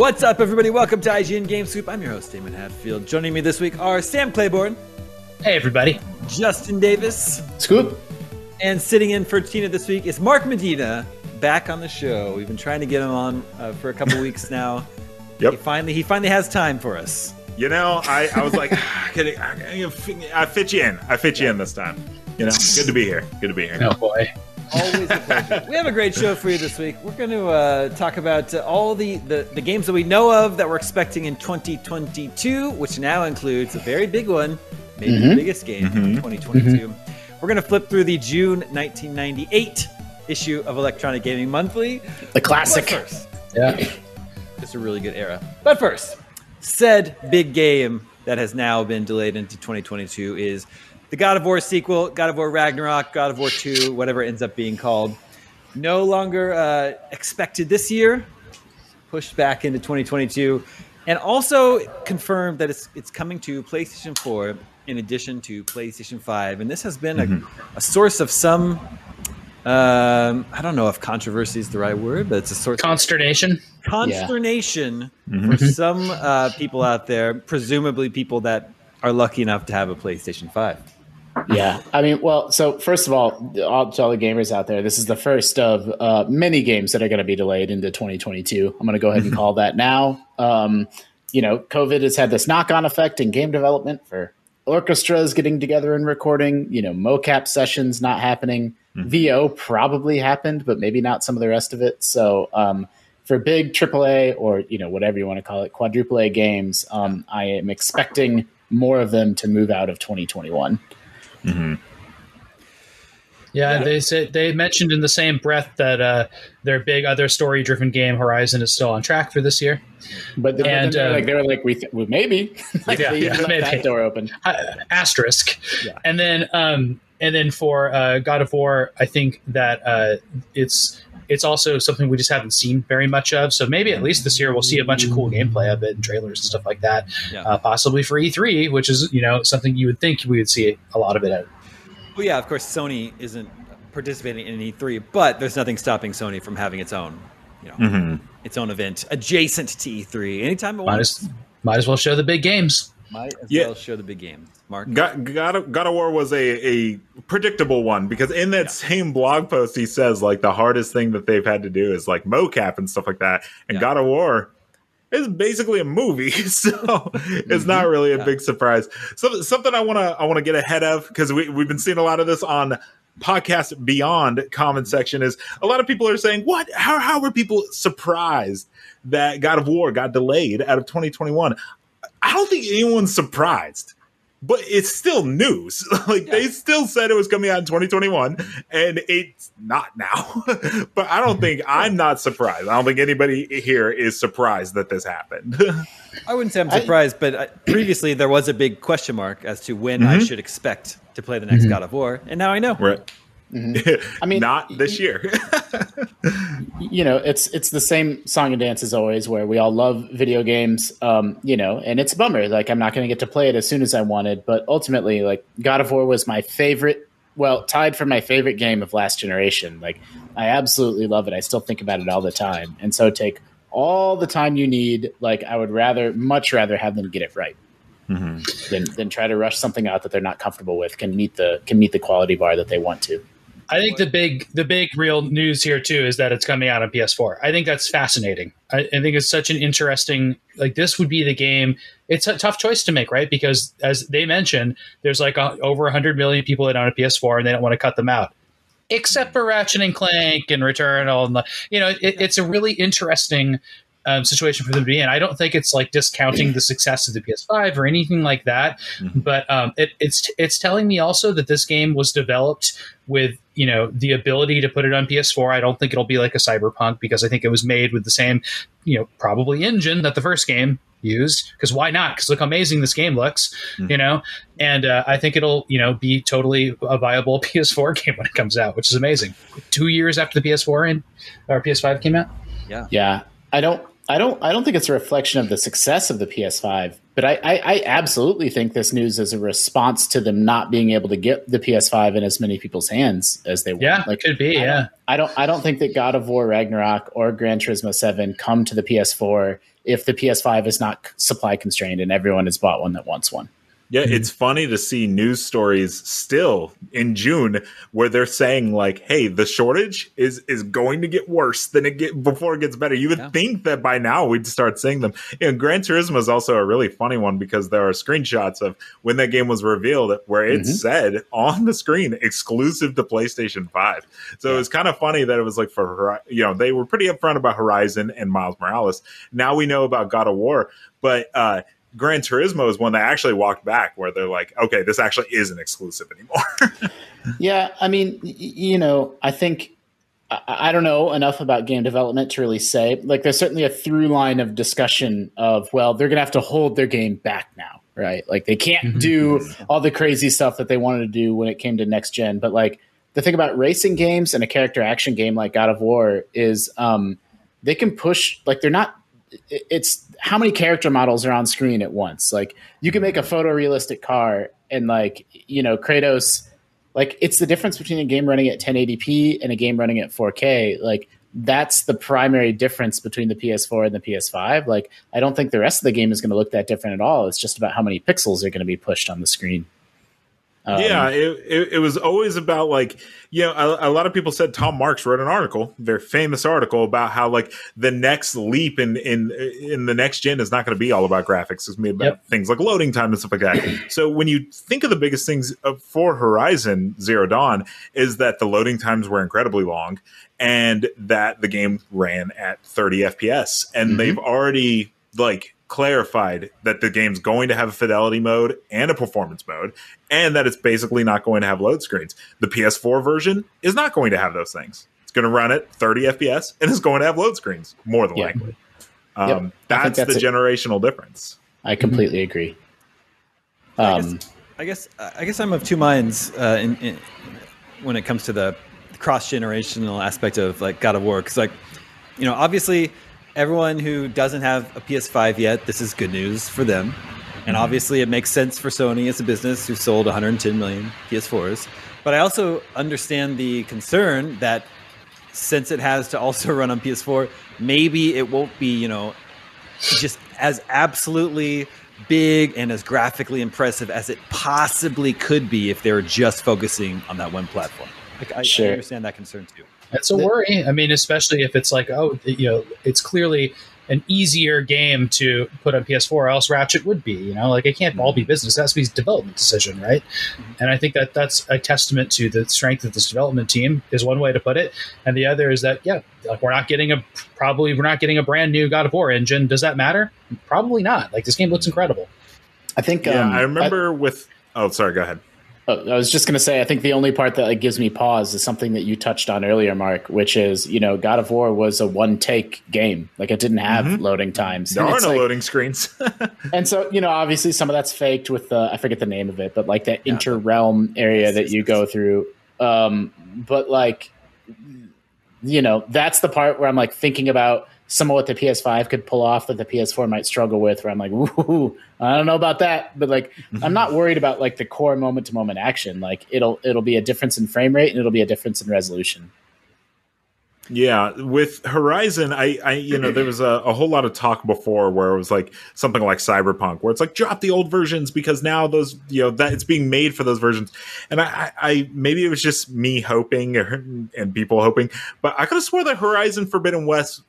What's up, everybody? Welcome to IGN Game Scoop. I'm your host, Daemon Hatfield. Joining me this week are Sam Claiborn, Hey, everybody. Justin Davis, Scoop. and sitting in for Tina this week is Mark Medina, back on the show. We've been trying to get him on uh, for a couple weeks now. Yep. He finally, he finally has time for us. You know, I, I was like, "Ah, can I, I, I fit you in. I fit you in this time. You know, good to be here. Good to be here. Oh boy. Always a pleasure. we have a great show for you this week. We're going to uh, talk about uh, all the, the, the games that we know of that we're expecting in 2022, which now includes a very big one, maybe the biggest game of 2022. We're going to flip through the June 1998 issue of Electronic Gaming Monthly. The classic. But first, Yeah. it's a really good era. But first, said big game that has now been delayed into 2022 is the God of War sequel, God of War Ragnarok, God of War 2, whatever it ends up being called. No longer uh, expected this year, pushed back into 2022, and also confirmed that it's it's coming to PlayStation 4 in addition to PlayStation 5. And this has been a, a source of some. Um, I don't know if controversy is the right word, but it's a source of Consternation. consternation for some uh, people out there, presumably people that are lucky enough to have a PlayStation 5. Yeah. I mean, well, so first of all, all to all the gamers out there, this is the first of uh, many games that are going to be delayed into 2022. I'm going to go ahead and call that now. Um, you know, COVID has had this knock on effect in game development for orchestras getting together and recording, you know, mocap sessions not happening. VO probably happened, but maybe not some of the rest of it. So, um, for big AAA or you know whatever you want to call it, quadruple A games, um, I am expecting more of them to move out of 2021. Yeah, they said they mentioned in the same breath that uh, their big other story-driven game Horizon is still on track for this year. But they, And, they were uh, like they were like we th- well, maybe like Yeah, yeah, maybe. door open. Uh, asterisk. Yeah. And then um, and then for uh, God of War, I think that uh, it's it's also something we just haven't seen very much of. So maybe at least this year we'll see a bunch of cool gameplay of it and trailers and stuff like that. Yeah. Uh, possibly for E3, which is you know something you would think we would see a lot of it at. Well, yeah, of course, Sony isn't participating in E3, but there's nothing stopping Sony from having its own, you know, its own event adjacent to E3 anytime it Might wants. as, might as well show the big games. Might as Yeah. well show the big games. Mark, God, God, of, God of War was a, a predictable one because in that same blog post he says like the hardest thing that they've had to do is like mocap and stuff like that. And Yeah. God of War is basically a movie, so it's not mm-hmm. really a Yeah. big surprise. So, something I want to I want to get ahead of because we we've been seeing a lot of this on podcast beyond comment section is a lot of people are saying, "What? How how were people surprised that God of War got delayed out of 2021?" I don't think anyone's surprised but it's still news. like yeah. they still said it was coming out in 2021 and it's not now. but I don't think I'm not surprised. I don't think anybody here is surprised that this happened. I wouldn't say I'm surprised, I, but uh, previously there was a big question mark as to when mm-hmm. I should expect to play the next mm-hmm. God of War, and now I know. Right. Mm-hmm. I mean, not this year. you know, it's it's the same song and dance as always, where we all love video games. Um, you know, and it's a bummer. Like I'm not going to get to play it as soon as I wanted, but ultimately, like God of War was my favorite. Well, tied for my favorite game of last generation. Like I absolutely love it. I still think about it all the time, and so take all the time you need. Like I would rather, much rather, have them get it right. Mm-hmm. Than, than try to rush something out that they're not comfortable with can meet the can meet the quality bar that they want to. I think the big the big real news here too is that it's coming out on PS4. I think that's fascinating. I, I, think it's such an interesting like this would be the game. It's a tough choice to make, right? Because as they mentioned, there's like a, over 100 million people that own a PS4 and they don't want to cut them out. Except for Ratchet and Clank and Returnal, and the, you know, it, it's a really interesting um, situation for them to be in. I don't think it's like discounting the success of the PS5 or anything like that, mm-hmm. but um, it, it's it's telling me also that this game was developed with you know the ability to put it on PS4. I don't think it'll be like a Cyberpunk because I think it was made with the same you know probably engine that the first game used because why not because look how amazing this game looks mm-hmm. you know and uh, i think it'll you know be totally a viable ps4 game when it comes out which is amazing two years after the ps4 and or ps5 came out yeah yeah i don't I don't. I don't think it's a reflection of the success of the PS5, but I, I, I, absolutely think this news is a response to them not being able to get the PS5 in as many people's hands as they want. Yeah, like could be. I yeah, don't, I don't. I don't think that God of War Ragnarok or Gran Turismo Seven come to the PS4 if the PS5 is not supply constrained and everyone has bought one that wants one. Yeah, mm-hmm. it's funny to see news stories still in June where they're saying like, "Hey, the shortage is is going to get worse than it get before it gets better." You would yeah. think that by now we'd start seeing them. And Gran Turismo is also a really funny one because there are screenshots of when that game was revealed where it mm-hmm. said on the screen exclusive to PlayStation Five. So yeah. it was kind of funny that it was like for you know they were pretty upfront about Horizon and Miles Morales. Now we know about God of War, but. uh Gran Turismo is one that actually walked back where they're like, okay, this actually isn't exclusive anymore. yeah, I mean, you know, I think I, I, don't know enough about game development to really say. Like, there's certainly a through line of discussion of, well, they're gonna have to hold their game back now, right? Like, they can't mm-hmm. do all the crazy stuff that they wanted to do when it came to next gen. But like, the thing about racing games and a character action game like God of War is, um, they can push like they're not. It's how many character models are on screen at once? Like you can make a photorealistic car and like, you know, Kratos like it's the difference between a game running at 1080p and a game running at 4K. Like that's the primary difference between the PS4 and the PS5. Like I don't think the rest of the game is going to look that different at all. It's just about how many pixels are going to be pushed on the screen. Um, yeah, it, it, it, was always about like you know a, a, lot of people said Tom Marks wrote an article, very famous article about how like the next leap in in in the next gen is not going to be all about graphics. It's going to be about yep. things like loading time and stuff like that. so when you think of the biggest things for Horizon Zero Dawn is that the loading times were incredibly long and that the game ran at 30 FPS, and mm-hmm. they've already like clarified that the game's going to have a fidelity mode and a performance mode, and that it's basically not going to have load screens. The PS4 version is not going to have those things. It's going to run at 30 FPS and it's going to have load screens, more than yeah. likely. Um, yep. that's, that's, the a, generational difference. I completely agree. Um, I, guess, I guess I guess I'm of two minds uh, in, in, when it comes to the cross generational aspect of like God of War. Because like, you know, obviously everyone who doesn't have a PS5 yet, this is good news for them. And mm-hmm. obviously, it makes sense for Sony as a business who sold 110 million PS4s. But I also understand the concern that since it has to also run on PS4, maybe it won't be, you know, just as absolutely big and as graphically impressive as it possibly could be if they were just focusing on that one platform. Like, I, sure. I understand that concern too. That's a worry. I mean, especially if it's like, oh, you know, it's clearly an easier game to put on PS4, or else Ratchet would be. You know, like it can't all be business; it has to be a development decision, right? And I think that that's a testament to the strength of this development team. Is one way to put it, and the other is that yeah, like we're not getting a probably we're not getting a brand new God of War engine. Does that matter? Probably not. Like this game looks incredible. I think. Yeah, um, I remember I, with. Oh, sorry. Go ahead. I was just going to say, I think the only part that like, gives me pause is something that you touched on earlier, Mark, which is you know, God of War was a one take game. Like it didn't have Mhm. loading times. There And are no like- loading screens. And so, you know, obviously some of that's faked with the I forget the name of it, but like that inter-realm area that you go through. Um, but like you know, that's the part where I'm like thinking about some of what the PS5 could pull off that the PS4 might struggle with where I'm like, Ooh, I don't know about that. But like mm-hmm. I'm not worried about like the core moment to moment action. Like it'll it'll be a difference in frame rate and it'll be a difference in resolution. Yeah, with Horizon, I, I, you know, there was a, a whole lot of talk before where it was like something like Cyberpunk, where it's like drop the old versions because now those, you know, that it's being made for those versions. And I, I, I maybe it was just me hoping or, and people hoping, but I could have swore that Horizon Forbidden West.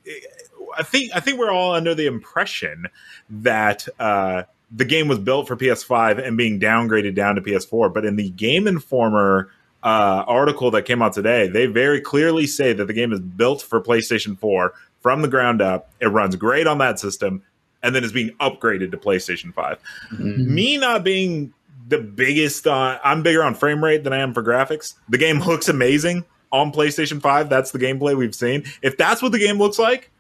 I think, I think we're all under the impression that uh, the game was built for PS5 and being downgraded down to PS4. But in the Game Informer uh, article that came out today, they very clearly say that the game is built for PlayStation 4 from the ground up. It runs great on that system, and then is being upgraded to PlayStation 5. Me not being the biggest, uh, I'm bigger on frame rate than I am for graphics. The game looks amazing on PlayStation 5. That's the gameplay we've seen. If that's what the game looks like,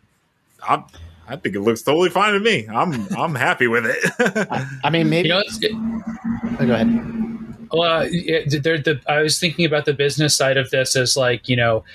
I'm, I think it looks totally fine to me. I'm I'm happy with it. I, I mean, maybe. You know, it's, it, oh, go ahead. Well, it, they're the, I was thinking about the business side of this as like you know,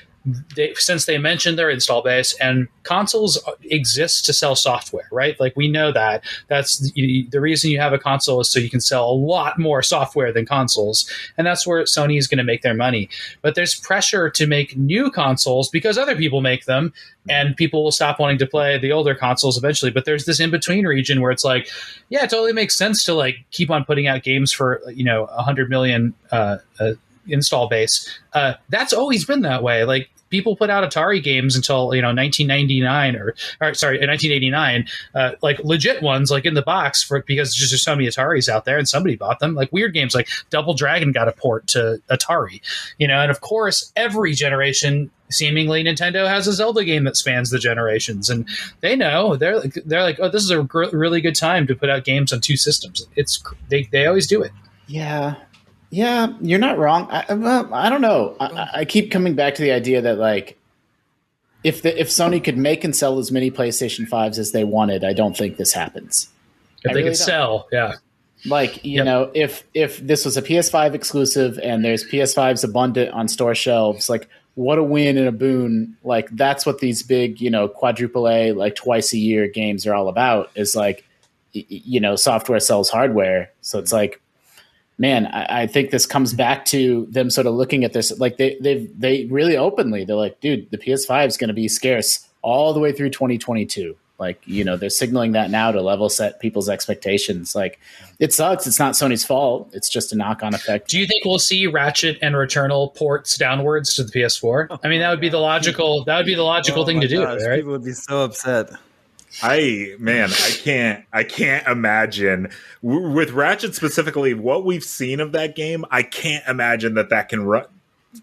they, since they mentioned their install base and consoles exist to sell software, right? Like we know that that's the, reason you have a console is so you can sell a lot more software than consoles, and that's where Sony is going to make their money. But there's pressure to make new consoles because other people make them, and people will stop wanting to play the older consoles eventually. But there's this in between region where it's like, yeah, it totally makes sense to like keep on putting out games for you know a hundred million uh, uh, install base. Uh, that's always been that way. Like people put out Atari games until you know 1999 or, or sorry 1989, uh, like legit ones like in the box for because there's just so many Ataris out there and somebody bought them. Like weird games like Double Dragon got a port to Atari, you know, and of course every generation seemingly Nintendo has a Zelda game that spans the generations, and they know they're like, they're like, oh, this is a gr- really good time to put out games on two systems. It's they they always do it. Yeah, yeah, you're not wrong. I, uh, well, I don't know. I, I keep coming back to the idea that like, if the if Sony could make and sell as many PlayStation fives as they wanted, I don't think this happens. If I they really could don't. sell, yeah. Like you Yep. know, if if this was a PS5 exclusive and there's PS5s abundant on store shelves, like what a win and a boon! Like that's what these big you know quadruple A like twice a year games are all about. Is like you know software sells hardware, so it's mm-hmm. like man, I, I think this comes back to them sort of looking at this like they they they really openly they're like, dude, the PS5 is going to be scarce all the way through 2022. Like you know they're signaling that now to level set people's expectations. Like it sucks. It's not Sony's fault. It's just a knock on effect. Do you think we'll see Ratchet and Returnal ports downwards to the PS4? I mean, that would be the logical that would be the logical Oh thing my to do, gosh, right? People would be so upset. I man, I can't, I can't imagine w- with Ratchet specifically what we've seen of that game. I can't imagine that that can run.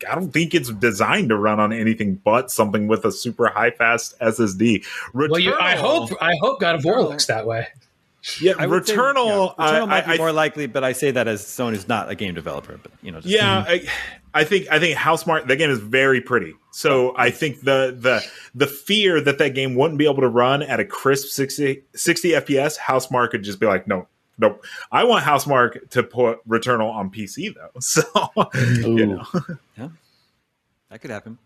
I don't think it's designed to run on anything but something with a super high fast SSD. Returnal, Well, you, I hope I hope God of War looks that way. Yeah, I would say, Returnal. I- might I- be more likely, but I say that as Sony's not a game developer. But you know, just, Yeah, I, I think I think Housemarque the game is very pretty. So I think the the the fear that that game wouldn't be able to run at a crisp 60, 60 FPS, Housemarque could just be like, no, nope. I want Housemarque to put Returnal on PC though. So you know, that could happen.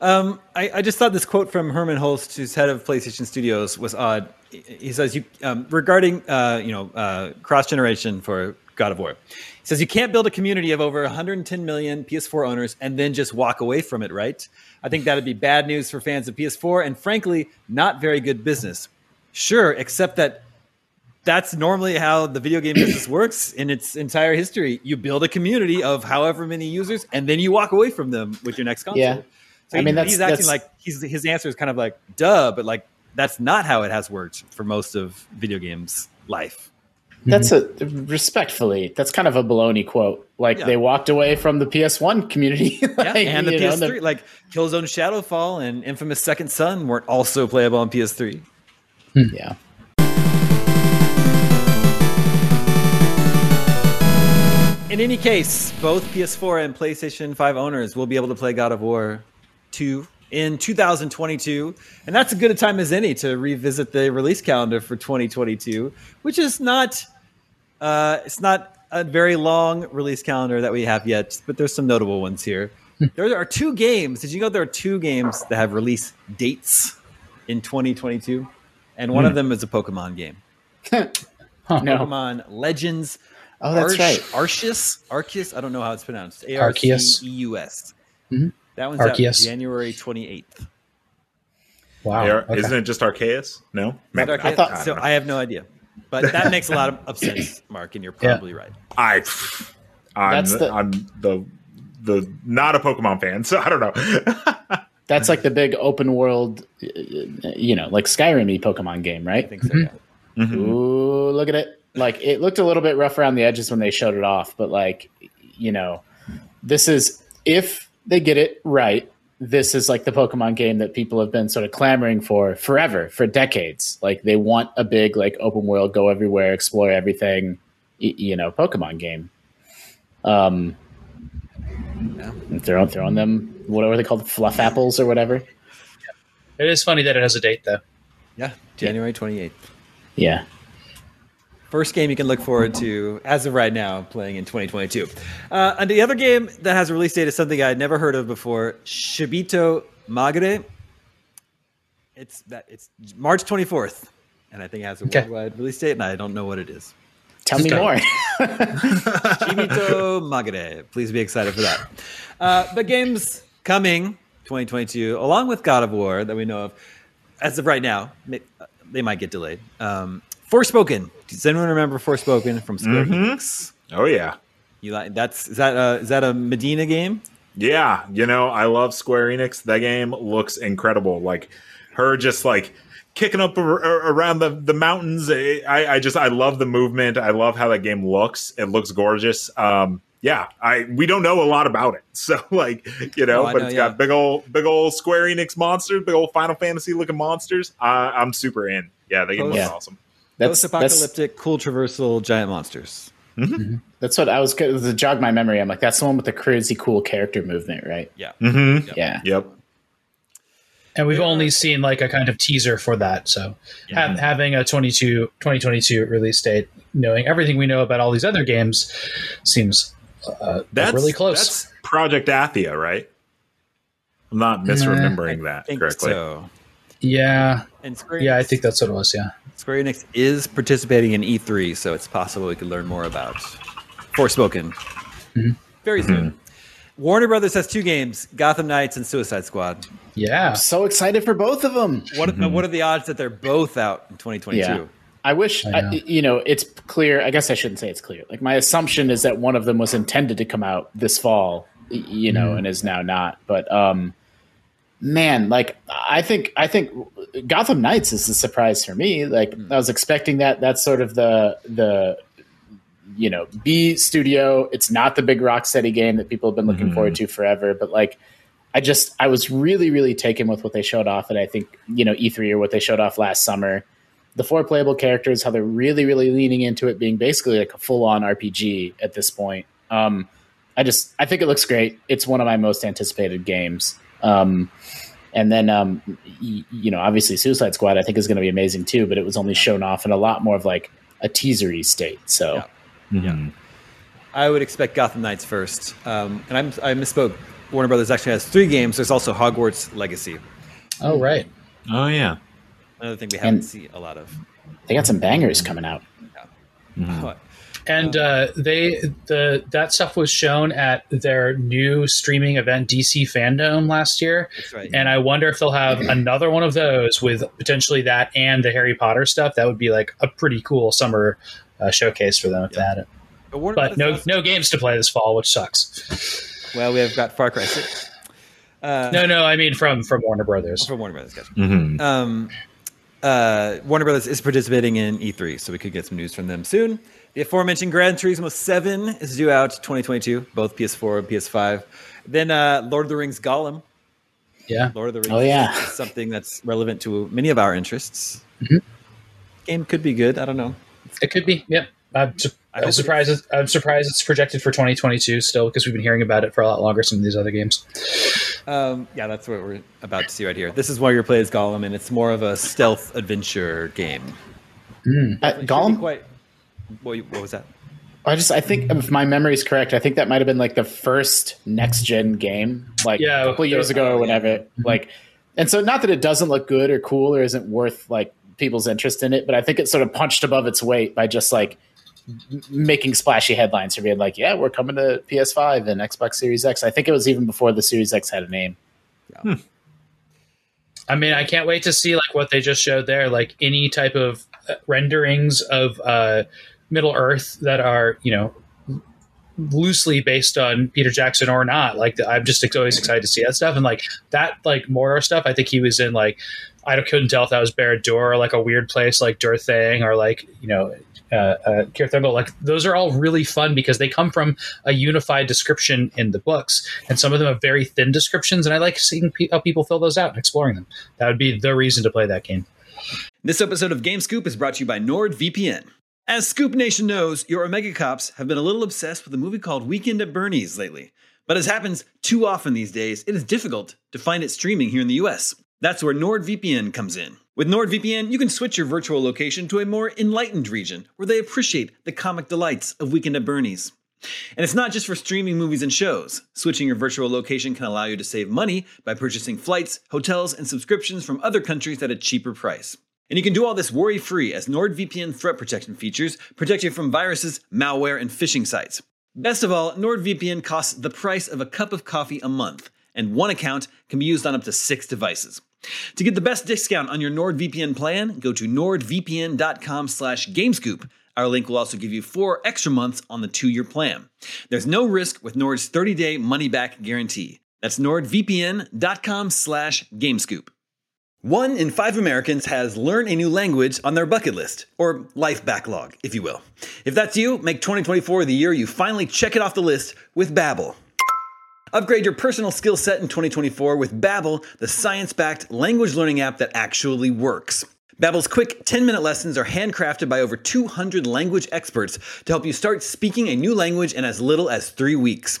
Um, I, I just thought this quote from Hermen Hulst, who's head of PlayStation Studios, was odd. He- says, "You um, regarding uh, you know uh, cross generation for God of War." He says, "You can't build a community of over 110 million PS4 owners and then just walk away from it, right? I think that'd be bad news for fans of PS4, and frankly, not very good business. Sure, except that." That's normally how the video game business works in its entire history. You build a community of however many users, and then you walk away from them with your next console. Yeah. So I he- mean, that's- he's acting that's- like he's his answer is kind of like duh, but like that's not how it has worked for most of video games life. Mm-hmm. That's a respectfully. That's kind of a baloney quote. Like Yeah. they walked away from the PS1 community, Yeah, and the you know, PS3, like Killzone Shadowfall and Infamous Second Son weren't also playable on PS3. Hmm. yeah. In any case, both PS4 and PlayStation 5 owners will be able to play God of War 2 in 2022, and that's as good a time as any to revisit the release calendar for 2022, which is not uh, it's not a very long release calendar that we have yet, but there's some notable ones here. there are two games. Did you know there are two games that have release dates in 2022, and one of them is a Pokemon game. No. Pokemon Legends. Oh, that's right. Arceus. Arceus. I don't know how it's pronounced. Arceus. R C E U S. Mhm. That one's out Arceus. January twenty eighth. Wow. Ar- okay. Isn't it just Arceus? No, Maybe I thought- I so. know. I have no idea, but that makes a lot of, of sense, Mark, and you're Yeah. probably right. I, I'm, That's the- I'm the the not a Pokemon fan, so I don't know. That's like the big open world, uh, you know, like Skyrim Pokemon game, I right? think so. Yeah. Mhm. Ooh, look at it. Like it looked a little bit rough around the edges when they showed it off, but like, you know, this is if they get it right, this is like the Pokemon game that people have been sort of clamoring for forever, for decades. Like they want a big like open world, go everywhere, explore everything, you know, Pokemon game. Um, Yeah. and throwing throwing them whatever they called fluff apples or whatever. It is funny that it has a date though. Yeah, January twenty eighth. Yeah. First game you can look forward to as of right now, playing in 2022. Uh, and the other game that has a release date is something I had never heard of before: Shibito Magare. It's that it's March 24th, and I think it has a Okay. worldwide release date, and I don't know what it is. Tell me more. Shibito Magare. Please be excited for that. Uh, but games coming 2022, along with God of War that we know of, as of right now, may, uh, they might get delayed. Um, Forspoken. Does anyone remember Forspoken from Square Enix? oh yeah, You like that's is that a is that a Medina game? yeah. You know, I love Square Enix. That game looks incredible. Like her just like kicking up ar- ar- around the the mountains. I, I just I love the movement. I love how that game looks. It looks gorgeous. Um, yeah, I we don't know a lot about it, so like you know, Oh, but know, it's yeah. got big old big old Square Enix monsters, big old Final Fantasy looking monsters. I, I'm super in. Yeah, the game looks Yeah. awesome. That's that's Post-apocalyptic, cool traversal giant monsters. that's what I was going to jog my memory. I'm like, that's the one with the crazy cool character movement, right? Yeah. Mm-hmm. Yeah. Yep. And we've only seen like a kind of teaser for that. So ha- having a 22, 2022 release date, knowing everything we know about all these other games, seems uh, That's really close. That's Project Athia, right? I'm not misremembering I that correctly. so. yeah, And Square yeah, I think that's what it was. Yeah, Square Enix is participating in E3, so it's possible we could learn more about Forspoken mm-hmm. very soon. Mm-hmm. Warner Brothers has two games: Gotham Knights and Suicide Squad. yeah. So excited for both of them. What mm-hmm. what are the odds that they're both out in 2022? Yeah. I wish, I I you know, it's clear. I guess I shouldn't say it's clear. Like my assumption is that one of them was intended to come out this fall, you know, and is now not. But um, man, like I think I think Gotham Knights is a surprise for me. Like I was expecting that. That's sort of the the you know B studio. It's not the big Rocksteady game that people have been looking forward to forever. But like I just I was really really taken with what they showed off, and I think you know E3 or what they showed off last summer. The four playable characters, how they're really really leaning into it being basically like a full on RPG at this point. Um, I just I think it looks great. It's one of my most anticipated games. Um, and then um, y- you know obviously Suicide Squad I think is going to be amazing too, but it was only shown off in a lot more of like a teasery state. So Yeah. Mhm. I would expect Gotham Knights first. Um, and I'm, I misspoke. Warner Brothers actually has three games. There's also Hogwarts Legacy, Oh right. Oh yeah. another thing we haven't And- seen a lot of. they got some bangers coming out. But And uh, they the that stuff was shown at their new streaming event DC Fandom last year, that's right. and I wonder if they'll have another one of those with potentially that and the Harry Potter stuff. That would be like a pretty cool summer uh, showcase for them if they had it. But Warner But no has- no games to play this fall, which sucks. Well, we have got Far Cry 6. Uh, No, no, I mean from from Warner Brothers. from Warner Brothers. Gotcha. Mhm. Um, uh, Warner Brothers is participating in E3, so we could get some news from them soon. The aforementioned Gran Turismo 7 is due out 2022, both PS4 and PS5. Then uh, Lord of the Rings Gollum. Yeah. Lord of the Rings. Oh, yeah. something that's relevant to many of our interests. Mm-hmm. Game could be good. I don't know. It could be. Yep. I'm, su- I'm surprised. It's, I'm surprised it's projected for 2022 still because we've been hearing about it for a lot longer. Some of these other games. Um, yeah, that's what we're about to see right here. This is where you play as Gollum, and it's more of a stealth adventure game. Mm. Uh, Gollum. Quite. What, what was that? I just I think if my memory is correct, I think that might have been like the first next gen game, like yeah, a couple years ago or whenever. Mm-hmm. Like, and so not that it doesn't look good or cool or isn't worth like people's interest in it, but I think it sort of punched above its weight by just like making splashy headlines for being like, yeah, we're coming to PS5 and Xbox Series X. I think it was even before the Series X had a name. Yeah. Hmm. I mean, I can't wait to see like what they just showed there, like any type of uh, renderings of uh, Middle Earth that are, you know, loosely based on Peter Jackson or not. Like, I'm just always excited to see that stuff. And like that, like Mordor stuff, I think he was in like, I couldn't tell if that was Barad-dûr or like a weird place like Durthang or like, you know, uh, uh, Cirith Like those are all really fun because they come from a unified description in the books, and some of them have very thin descriptions. And I like seeing pe- how people fill those out and exploring them. That would be the reason to play that game. This episode of Game Scoop is brought to you by NordVPN. As Scoop Nation knows, your Omega Cops have been a little obsessed with a movie called Weekend at Bernie's lately. But as happens too often these days, it is difficult to find it streaming here in the US. That's where NordVPN comes in. With NordVPN, you can switch your virtual location to a more enlightened region where they appreciate the comic delights of Weekend at Bernie's. And it's not just for streaming movies and shows. Switching your virtual location can allow you to save money by purchasing flights, hotels, and subscriptions from other countries at a cheaper price. And you can do all this worry free as NordVPN threat protection features protect you from viruses, malware, and phishing sites. Best of all, NordVPN costs the price of a cup of coffee a month, and one account can be used on up to six devices. To get the best discount on your NordVPN plan, go to nordvpn.com slash gamescoop. Our link will also give you four extra months on the two-year plan. There's no risk with Nord's 30-day money-back guarantee. That's nordvpn.com slash gamescoop. One in five Americans has learn a new language on their bucket list, or life backlog, if you will. If that's you, make 2024 the year you finally check it off the list with Babbel. Upgrade your personal skill set in 2024 with Babbel, the science-backed language learning app that actually works. Babbel's quick 10-minute lessons are handcrafted by over 200 language experts to help you start speaking a new language in as little as 3 weeks.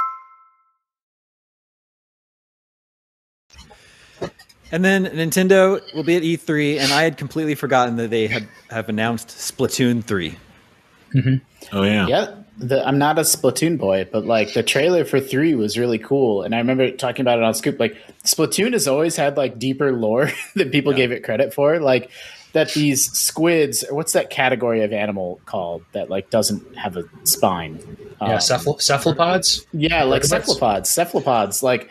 And then Nintendo will be at E3, and I had completely forgotten that they have, have announced Splatoon 3. Mm-hmm. Oh, yeah. Yeah. The, I'm not a Splatoon boy, but like the trailer for 3 was really cool. And I remember talking about it on Scoop. Like, Splatoon has always had like deeper lore than people yeah. gave it credit for. Like, that these squids, what's that category of animal called that like doesn't have a spine? Yeah, um, cephalopods. Yeah, like cephalopods. Cephalopods. Like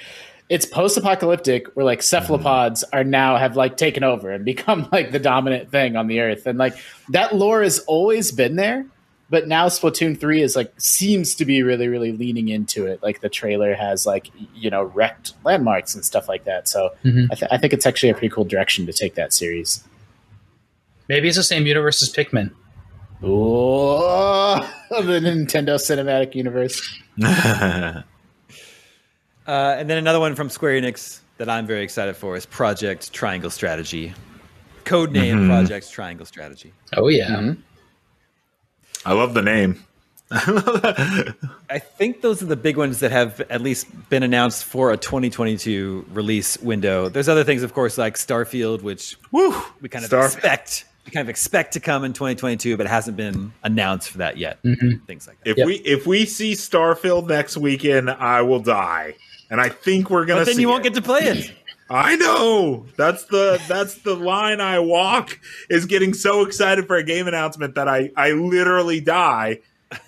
it's post-apocalyptic where like cephalopods are now have like taken over and become like the dominant thing on the earth. And like that lore has always been there but now splatoon 3 is like seems to be really really leaning into it. Like the trailer has like you know wrecked landmarks and stuff like that. So mm-hmm. I, th- I, think it's actually a pretty cool direction to take that series. Maybe it's the same universe as pikmin. Oh the nintendo cinematic universe Uh, and then another one from Square Enix that I'm very excited for is Project Triangle Strategy. Codename mm-hmm. Project Triangle Strategy. Oh yeah. Mm-hmm. I love the name. I think those are the big ones that have at least been announced for a 2022 release window. There's other things, of course, like Starfield, which Woo, we kind of expect we kind of expect to come in 2022, but it hasn't been announced for that yet. Mm-hmm. Things like that. If yep. we if we see Starfield next weekend, I will die, and I think we're gonna. But then you won't it. get to play it. I know. That's the that's the line I walk is getting so excited for a game announcement that I I literally die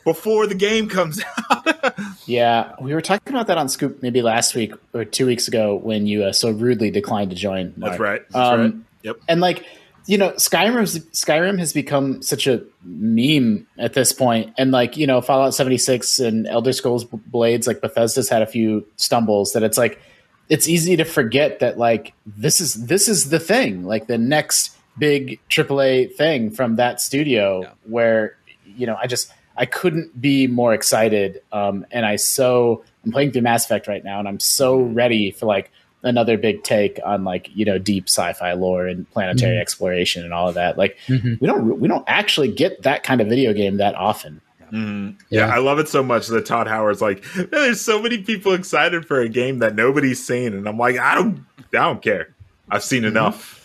before the game comes out. yeah, we were talking about that on Scoop maybe last week or two weeks ago when you uh, so rudely declined to join. Mark. That's right. That's um, right. Yep. And like you know, Skyrim Skyrim has become such a meme at this point, and like you know, Fallout seventy six and Elder Scrolls Blades, like Bethesda's had a few stumbles that it's like it's easy to forget that like this is this is the thing, like the next big AAA thing from that studio, yeah. where you know I just I couldn't be more excited, um, and I so I'm playing through Mass Effect right now, and I'm so ready for like another big take on like you know deep sci-fi lore and planetary mm-hmm. exploration and all of that. Like mm-hmm. we don't we don't actually get that kind of video game that often. Mm. Yeah. yeah. I love it so much that Todd Howard's like, there's so many people excited for a game that nobody's seen, and I'm like, I don't, I don't care. I've seen mm-hmm. enough.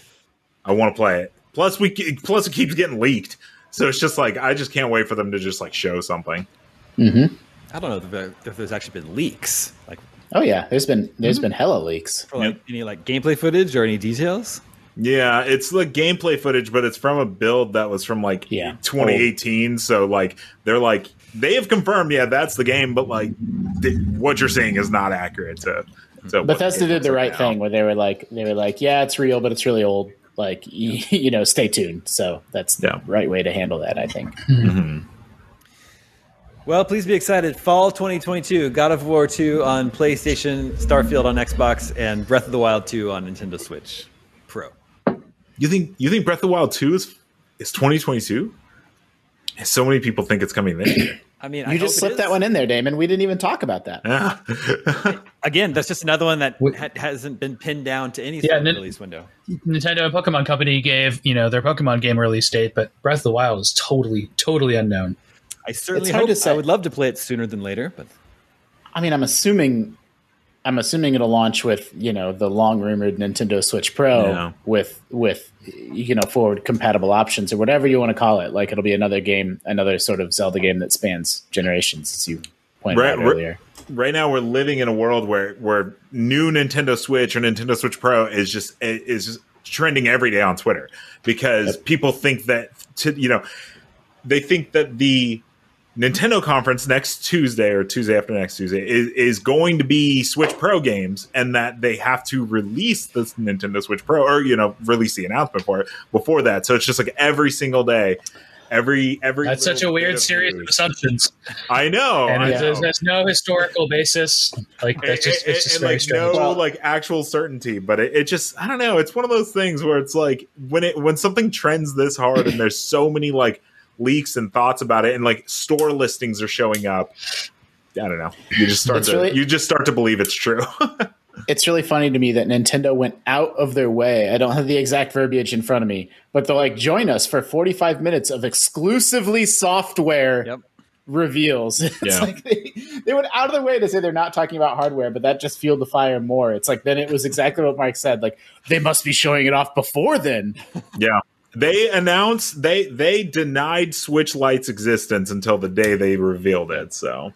I want to play it. Plus, we plus it keeps getting leaked, so it's just like I just can't wait for them to just like show something. Mm-hmm. I don't know if, if there's actually been leaks. Like Oh yeah, there's been there's mm-hmm. been hella leaks. For like yep. any like gameplay footage or any details. Yeah, it's like gameplay footage, but it's from a build that was from like yeah. 2018. Old. So like they're like they have confirmed, yeah, that's the game, but like th- what you're saying is not accurate to. to Bethesda did the right now. thing where they were like they were like, yeah, it's real, but it's really old. Like you, you know, stay tuned. So that's the yeah. right way to handle that, I think. Mm-hmm. Well, please be excited. Fall 2022, God of War 2 on PlayStation, Starfield on Xbox, and Breath of the Wild 2 on Nintendo Switch Pro. You think you think Breath of the Wild 2 is is 2022? So many people think it's coming this year. I mean, you I just slipped that one in there, Daemon. We didn't even talk about that. Yeah. Again, that's just another one that ha- hasn't been pinned down to any yeah, release window. Nintendo and Pokemon Company gave you know their Pokemon game release date, but Breath of the Wild is totally totally unknown. I certainly hope. I would love to play it sooner than later, but I mean, I'm assuming, I'm assuming it'll launch with you know the long rumored Nintendo Switch Pro yeah. with with you know forward compatible options or whatever you want to call it. Like it'll be another game, another sort of Zelda game that spans generations, as you pointed right, out earlier. Right now, we're living in a world where where new Nintendo Switch or Nintendo Switch Pro is just is just trending every day on Twitter because yep. people think that to, you know they think that the Nintendo conference next Tuesday or Tuesday after next Tuesday is, is going to be Switch Pro games, and that they have to release the Nintendo Switch Pro or you know release the announcement for it before that. So it's just like every single day, every every. That's such a weird series of assumptions. I know, and I know. There's, there's, no historical basis. Like that's just it's just very like strange. no like actual certainty, but it, it just I don't know. It's one of those things where it's like when it when something trends this hard and there's so many like leaks and thoughts about it, and like store listings are showing up. I don't know. You just start to really, you just start to believe it's true. it's really funny to me that Nintendo went out of their way. I don't have the exact verbiage in front of me, but they're like, join us for 45 minutes of exclusively software yep. reveals. It's yeah. like they, they went out of their way to say they're not talking about hardware, but that just fueled the fire more. It's like then it was exactly what Mike said. Like they must be showing it off before then. Yeah. They announced they they denied Switch Lite's existence until the day they revealed it. So,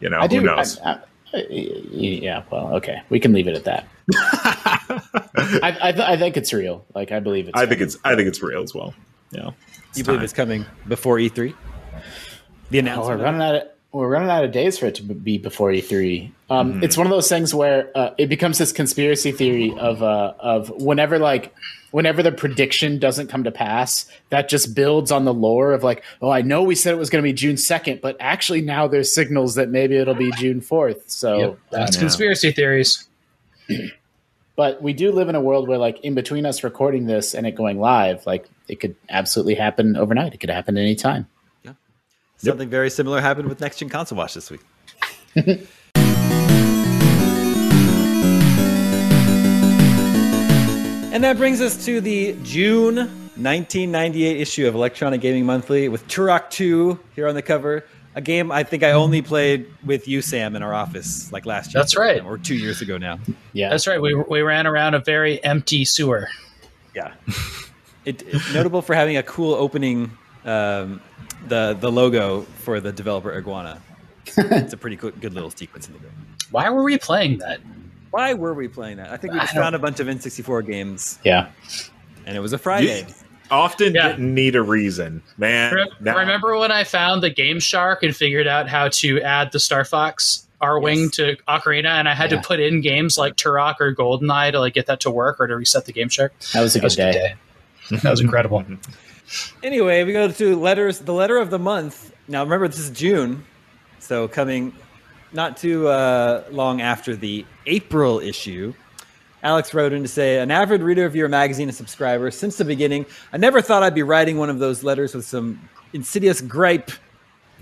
you know, I who do, knows? I, I, yeah, well, okay, we can leave it at that. I, I, I, think it's real. Like I believe it's. I think it's. I think it's real as well. Yeah, you time. believe it's coming before E3? The announcement. Oh, we're running out of we're running out of days for it to be before E3. Um, mm-hmm. It's one of those things where uh, it becomes this conspiracy theory of uh, of whenever like whenever the prediction doesn't come to pass, that just builds on the lore of like, oh, I know we said it was going to be June 2nd, but actually now there's signals that maybe it'll be June 4th. So yep, that's conspiracy theories. but we do live in a world where like in between us recording this and it going live, like it could absolutely happen overnight. It could happen anytime. Yeah. Something yep. very similar happened with Next Gen Console Watch this week. And that brings us to the June 1998 issue of Electronic Gaming Monthly with Turok 2 here on the cover. a game I think I only played with you, Sam, in our office like last year. That's right, or two years ago now. Yeah, that's right. We we ran around a very empty sewer. Yeah, it, it's notable for having a cool opening. Um, the the logo for the developer Iguana. it's a pretty good, good little sequence in the game. Why were we playing that? Why were we playing that? I think we just found a bunch of N64 games. Yeah, and it was a Friday. You often yeah. didn't need a reason, man. Re- remember when I found the Game Shark and figured out how to add the Star Fox Arwing yes. to Ocarina, and I had yeah. to put in games like Turok or Goldeneye to like get that to work or to reset the Game Shark. That was a, good, was day. day. that was incredible. Anyway, we go to letters. The letter of the month. Now, remember, this is June, so coming not too uh, long after the April issue. Alex wrote in to say, an avid reader of your magazine and subscriber since the beginning. I never thought I'd be writing one of those letters with some insidious gripe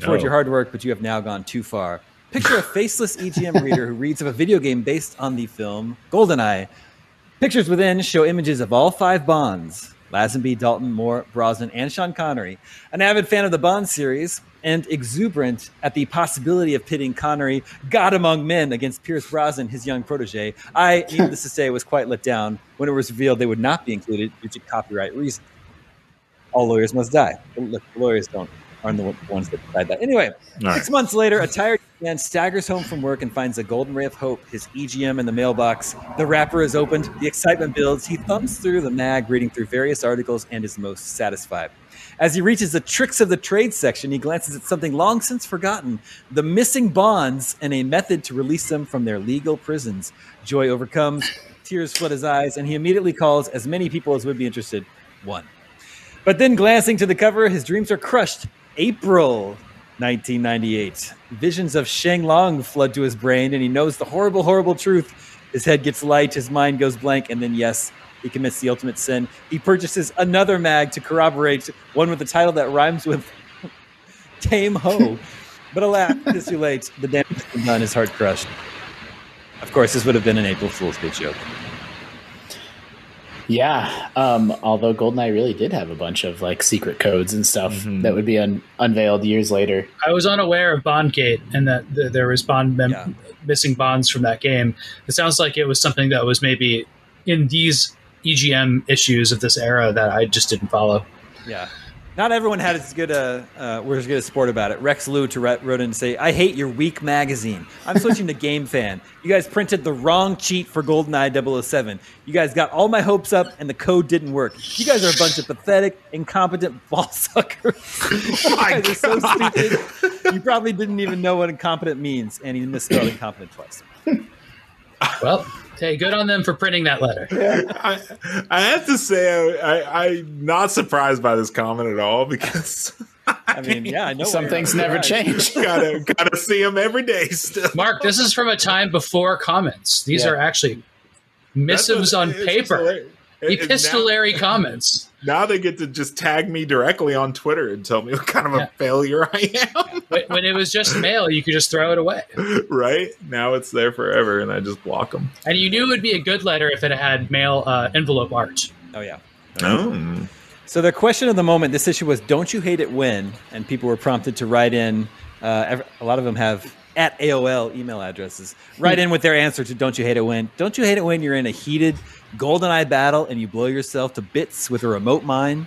towards no. your hard work, but you have now gone too far. Picture a faceless EGM reader who reads of a video game based on the film Goldeneye. Pictures within show images of all five Bonds Lazenby, Dalton, Moore, Brosnan, and Sean Connery. An avid fan of the Bond series and exuberant at the possibility of pitting Connery, God among men, against Pierce Brosnan, his young protege, I, needless to say, was quite let down when it was revealed they would not be included due to copyright reasons. All lawyers must die. Look, lawyers don't aren't the ones that decide that. Anyway, All six right. months later, a tired man staggers home from work and finds a golden ray of hope, his EGM in the mailbox. The wrapper is opened, the excitement builds. He thumbs through the mag, reading through various articles, and is most satisfied. As he reaches the tricks of the trade section, he glances at something long since forgotten the missing bonds and a method to release them from their legal prisons. Joy overcomes, tears flood his eyes, and he immediately calls as many people as would be interested one. But then, glancing to the cover, his dreams are crushed. April 1998. Visions of Sheng Long flood to his brain, and he knows the horrible, horrible truth. His head gets light, his mind goes blank, and then, yes, he commits the ultimate sin. He purchases another mag to corroborate one with a title that rhymes with Tame Ho. but alas, it's too late. The damage been done, his heart crushed. Of course, this would have been an April Fool's Day joke. Yeah, um, although Goldeneye really did have a bunch of like secret codes and stuff mm-hmm. that would be un- unveiled years later. I was unaware of Bondgate and that th- there was Bond mem- yeah. missing bonds from that game. It sounds like it was something that was maybe in these EGM issues of this era that I just didn't follow. Yeah not everyone had as good a uh, was good a sport about it. Rex Lou to wrote in and say, "I hate your weak magazine. I'm switching to Game Fan. You guys printed the wrong cheat for GoldenEye 007. You guys got all my hopes up, and the code didn't work. You guys are a bunch of pathetic, incompetent ball suckers. you guys are so stupid. You probably didn't even know what incompetent means, and he misspelled incompetent twice." Well, Hey, good on them for printing that letter. I, I have to say, I, am not surprised by this comment at all because. I mean, yeah, I know some things never change. gotta gotta see them every day. Still, Mark, this is from a time before comments. These yeah. are actually missives on paper, epistolary now, comments. Now they get to just tag me directly on Twitter and tell me what kind of yeah. a failure I am. when it was just mail, you could just throw it away. Right now, it's there forever, and I just block them. And you knew it would be a good letter if it had mail uh, envelope art. Oh yeah. Oh. So the question of the moment, this issue was, "Don't you hate it when?" And people were prompted to write in. Uh, a lot of them have at AOL email addresses. Write in with their answer to "Don't you hate it when?" Don't you hate it when you're in a heated GoldenEye battle and you blow yourself to bits with a remote mine.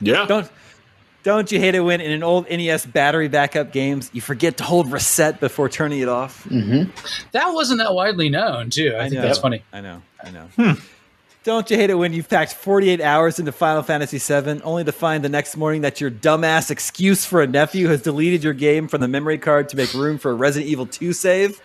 Yeah. Don't don't you hate it when in an old NES battery backup games you forget to hold reset before turning it off? Mm-hmm. That wasn't that widely known, too. I, I think know. that's funny. I know. I know. Hmm. Don't you hate it when you've packed 48 hours into Final Fantasy VII only to find the next morning that your dumbass excuse for a nephew has deleted your game from the memory card to make room for a Resident Evil 2 save?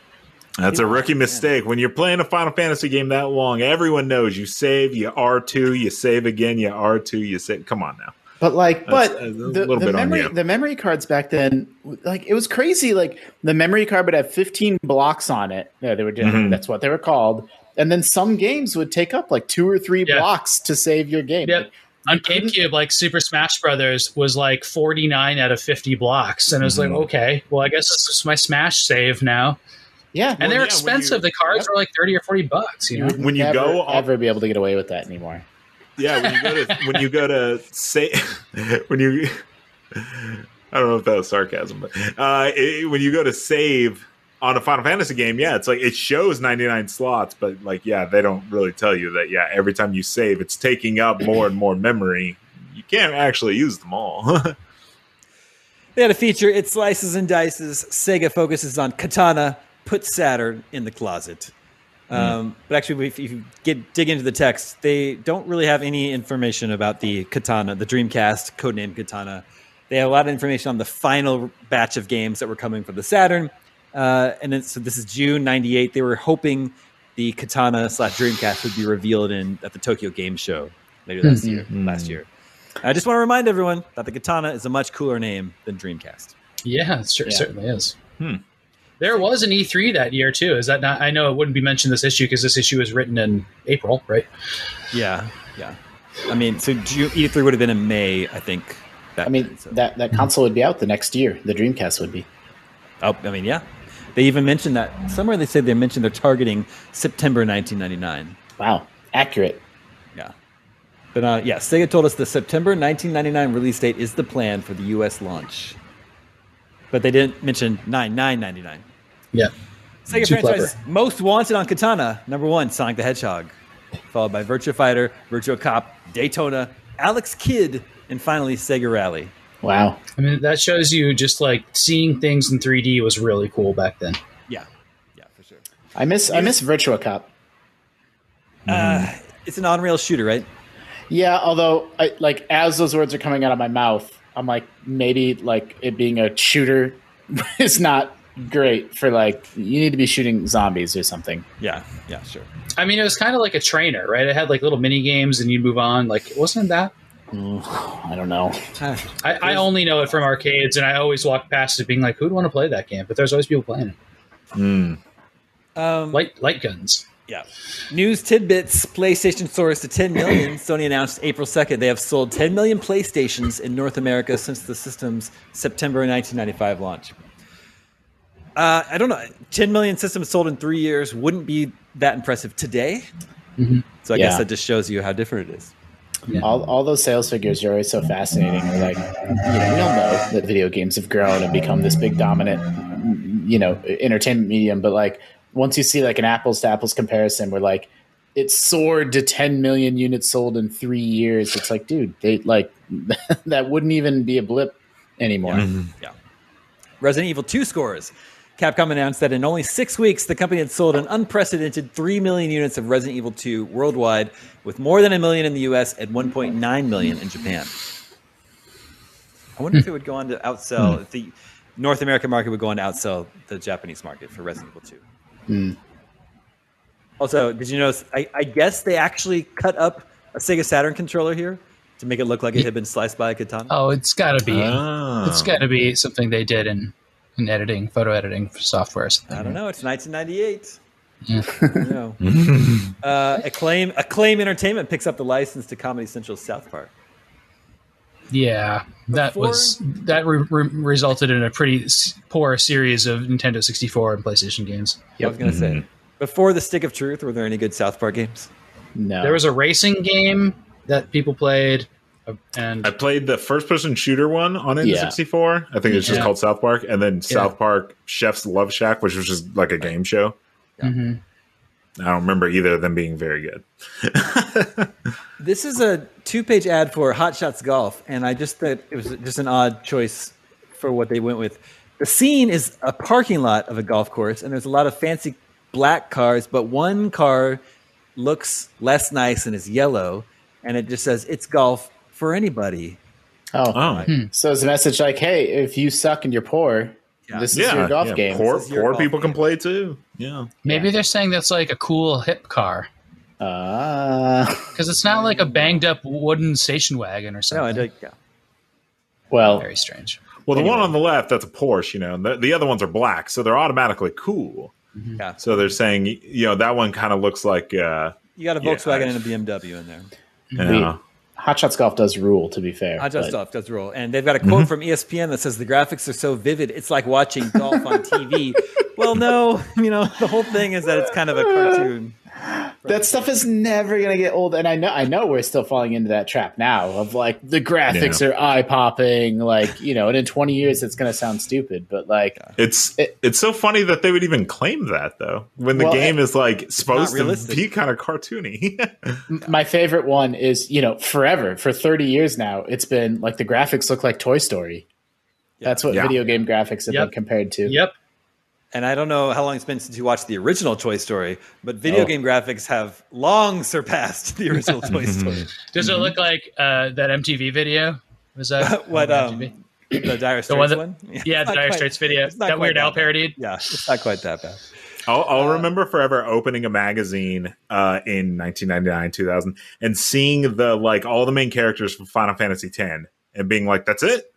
That's a rookie mistake. When you're playing a Final Fantasy game that long, everyone knows you save, you R2, you save again, you R2, you save. Come on now. But like, That's, but the, the memory, the memory cards back then, like it was crazy. Like the memory card would have 15 blocks on it. Yeah, they were doing. Mm-hmm. That's what they were called. And then some games would take up like two or three yeah. blocks to save your game. Yep. on GameCube, like Super Smash Brothers was like 49 out of 50 blocks. And I was mm-hmm. like, okay, well, I guess this is my Smash save now. Yeah, and well, they're yeah, expensive. You, the cards yep. are like thirty or forty bucks. You know, when you never, go, ever be able to get away with that anymore. Yeah, when you go to when you go to say when you I don't know if that was sarcasm, but uh, it, when you go to save on a Final Fantasy game, yeah, it's like it shows 99 slots, but like, yeah, they don't really tell you that, yeah, every time you save, it's taking up more and more memory. You can't actually use them all. they had a feature, it slices and dices. Sega focuses on Katana, put Saturn in the closet. Hmm. Um, but actually, if you get dig into the text, they don't really have any information about the Katana, the Dreamcast codename Katana. They have a lot of information on the final batch of games that were coming from the Saturn. Uh, and so this is June '98. They were hoping the Katana slash Dreamcast would be revealed in at the Tokyo Game Show later this mm-hmm. year. Last year. I just want to remind everyone that the Katana is a much cooler name than Dreamcast. Yeah, it yeah. certainly is. Hmm. There was an E3 that year too. Is that not? I know it wouldn't be mentioned this issue because this issue was written in April, right? Yeah, yeah. I mean, so E3 would have been in May, I think. I mean, then, so. that that console would be out the next year. The Dreamcast would be. Oh, I mean, yeah. They even mentioned that somewhere. They said they mentioned they're targeting September 1999. Wow, accurate. Yeah. But uh, yeah, Sega told us the September 1999 release date is the plan for the U.S. launch. But they didn't mention 9999. Yeah. Sega Too franchise clever. most wanted on Katana. Number one, Sonic the Hedgehog, followed by Virtua Fighter, Virtua Cop, Daytona, Alex Kidd, and finally Sega Rally. Wow. I mean, that shows you just like seeing things in 3D was really cool back then. Yeah. Yeah, for sure. I miss I miss Virtua Cop. Uh, it's an on-rail shooter, right? Yeah, although I, like as those words are coming out of my mouth, I'm like maybe like it being a shooter is not great for like you need to be shooting zombies or something. Yeah, yeah, sure. I mean, it was kind of like a trainer, right? It had like little mini games, and you move on. Like, wasn't that? Mm, I don't know. I, I, only know it from arcades, and I always walk past it being like, "Who'd want to play that game?" But there's always people playing it. Mm. Um, light light guns. Yeah. News tidbits: PlayStation soars to 10 million. Sony announced April 2nd they have sold 10 million PlayStations in North America since the system's September 1995 launch. Uh, I don't know. 10 million systems sold in three years wouldn't be that impressive today. Mm-hmm. So I yeah. guess that just shows you how different it is. Yeah. All, all those sales figures are always so fascinating. We're like, you know, we all know that video games have grown and become this big dominant, you know, entertainment medium. But like, once you see like an apples to apples comparison, where like it soared to 10 million units sold in three years, it's like, dude, they like that wouldn't even be a blip anymore. Yeah. Mm-hmm. yeah. Resident Evil 2 scores. Capcom announced that in only six weeks, the company had sold an unprecedented 3 million units of Resident Evil 2 worldwide, with more than a million in the US and 1.9 million in Japan. I wonder if it would go on to outsell, if the North American market would go on to outsell the Japanese market for Resident Evil 2. Mm. Also, did you notice? I, I, guess they actually cut up a Sega Saturn controller here to make it look like it had been sliced by a katana. Oh, it's got to be. Oh. It's got to be something they did in in editing, photo editing software. I don't know. It's 1998. Yeah. uh, Acclaim Acclaim Entertainment picks up the license to Comedy Central's South Park. Yeah, that Before? was that re- re- resulted in a pretty poor series of Nintendo 64 and PlayStation games. Yeah, I was gonna mm-hmm. say. Before the Stick of Truth, were there any good South Park games? No. There was a racing game that people played, and I played the first-person shooter one on N64. Yeah. I think it's just yeah. called South Park, and then yeah. South Park Chef's Love Shack, which was just like a game show. Mm-hmm. I don't remember either of them being very good. this is a two-page ad for Hot Shots Golf, and I just thought it was just an odd choice for what they went with. The scene is a parking lot of a golf course, and there's a lot of fancy black cars, but one car looks less nice and is yellow, and it just says "It's golf for anybody." Oh, oh. Hmm. so it's a message like, "Hey, if you suck and you're poor, yeah. This is yeah, your golf yeah. game. Poor, poor people game. can play too. Yeah. Maybe they're saying that's like a cool hip car. Uh, because it's not like a banged up wooden station wagon or something. No, I did, yeah. Well, very strange. Well, anyway. the one on the left, that's a Porsche, you know, the, the other ones are black, so they're automatically cool. Mm-hmm. Yeah. So they're saying, you know, that one kind of looks like. Uh, you got a Volkswagen yeah, and a BMW in there. Yeah. Hot Shots Golf does rule, to be fair. Hot Shots Golf does rule. And they've got a quote mm-hmm. from ESPN that says the graphics are so vivid, it's like watching golf on TV. well, no, you know, the whole thing is that it's kind of a cartoon. that stuff is never gonna get old. And I know I know we're still falling into that trap now of like the graphics yeah. are eye popping, like you know, and in twenty years it's gonna sound stupid, but like it's it, it's so funny that they would even claim that though when the well, game is like supposed to be kind of cartoony. my favorite one is you know forever for thirty years now it's been like the graphics look like Toy Story. That's what yeah. video game graphics have yep. been compared to. Yep and I don't know how long it's been since you watched the original Toy Story, but video oh. game graphics have long surpassed the original Toy Story. Does it look like uh, that MTV video? Was that what? Um, the Dire Straits the one, that, one? Yeah, yeah the Dire quite, Straits video that Weird Al parodied. Yeah, it's not quite that bad. I'll, I'll uh, remember forever opening a magazine uh, in 1999, 2000, and seeing the like all the main characters from Final Fantasy X, and being like, "That's it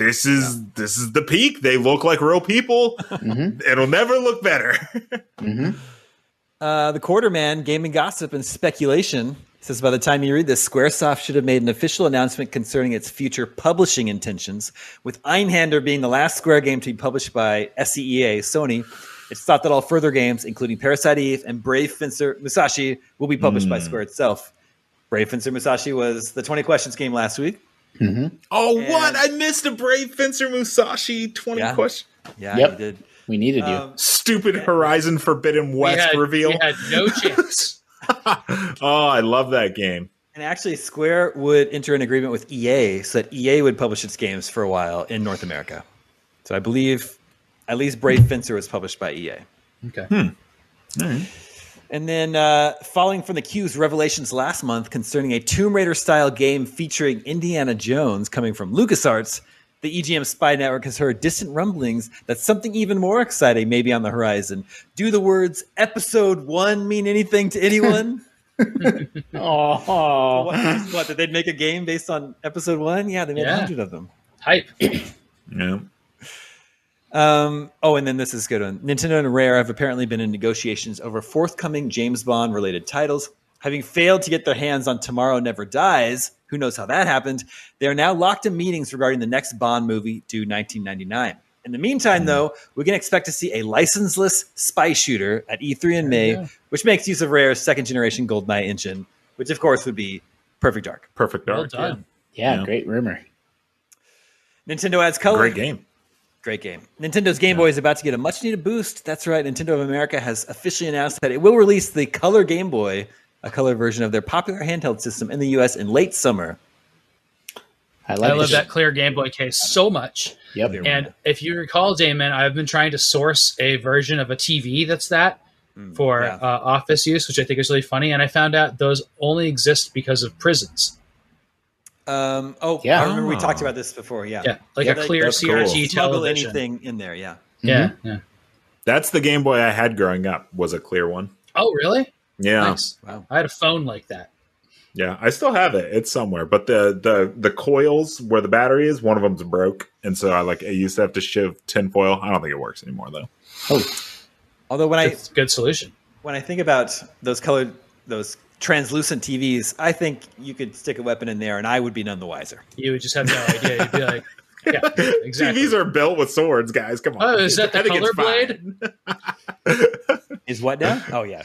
this is yeah. this is the peak. They look like real people. Mm-hmm. It'll never look better. mm-hmm. uh, the Quartermann, gaming gossip and speculation says by the time you read this, SquareSoft should have made an official announcement concerning its future publishing intentions. With Einhander being the last Square game to be published by SCEA, Sony, it's thought that all further games, including Parasite Eve and Brave Fencer Musashi, will be published mm. by Square itself. Brave Fencer Musashi was the 20 questions game last week. Mm-hmm. Oh, and what? I missed a Brave Fencer Musashi 20 yeah. question. Yeah, yep. you did. We needed you. Um, Stupid Horizon Forbidden West had, reveal. We had no chance. oh, I love that game. And actually, Square would enter an agreement with EA so that EA would publish its games for a while in North America. So I believe at least Brave Fencer was published by EA. Okay. Hmm. All right. And then, uh, following from the Q's revelations last month concerning a Tomb Raider style game featuring Indiana Jones coming from LucasArts, the EGM spy network has heard distant rumblings that something even more exciting may be on the horizon. Do the words episode one mean anything to anyone? oh, what, what, did they make a game based on episode one? Yeah, they made a hundred of them. Hype. yeah. Um, oh, and then this is good one. Nintendo and Rare have apparently been in negotiations over forthcoming James Bond related titles. Having failed to get their hands on Tomorrow Never Dies, who knows how that happened, they are now locked in meetings regarding the next Bond movie due 1999. In the meantime, mm. though, we can expect to see a licenseless spy shooter at E3 in May, yeah. which makes use of Rare's second generation GoldenEye engine, which of course would be Perfect Dark. Perfect Dark. Well yeah. yeah, great rumor. Nintendo adds color. Great game. Great game. Nintendo's Game Boy is about to get a much needed boost. That's right. Nintendo of America has officially announced that it will release the Color Game Boy, a color version of their popular handheld system in the US in late summer. I, I love that clear Game Boy case so much. Yep. And if you recall, Daemon, I've been trying to source a version of a TV that's that mm, for yeah. uh, office use, which I think is really funny. And I found out those only exist because of prisons. Um, oh, yeah. I remember we talked about this before. Yeah, yeah, like yeah, a clear CRT cool. television. anything in there. Yeah, yeah, mm-hmm. yeah. That's the Game Boy I had growing up. Was a clear one. Oh, really? Yeah. Nice. Wow. I had a phone like that. Yeah, I still have it. It's somewhere, but the the the coils where the battery is, one of them's broke, and so I like I used to have to shiv tinfoil. I don't think it works anymore though. Oh, although when it's I good solution. When I think about those colored those translucent TVs, I think you could stick a weapon in there, and I would be none the wiser. You would just have no idea. You'd be like, yeah, exactly. TVs are built with swords, guys. Come on. Oh, is that the color blade? is what now? Oh yeah.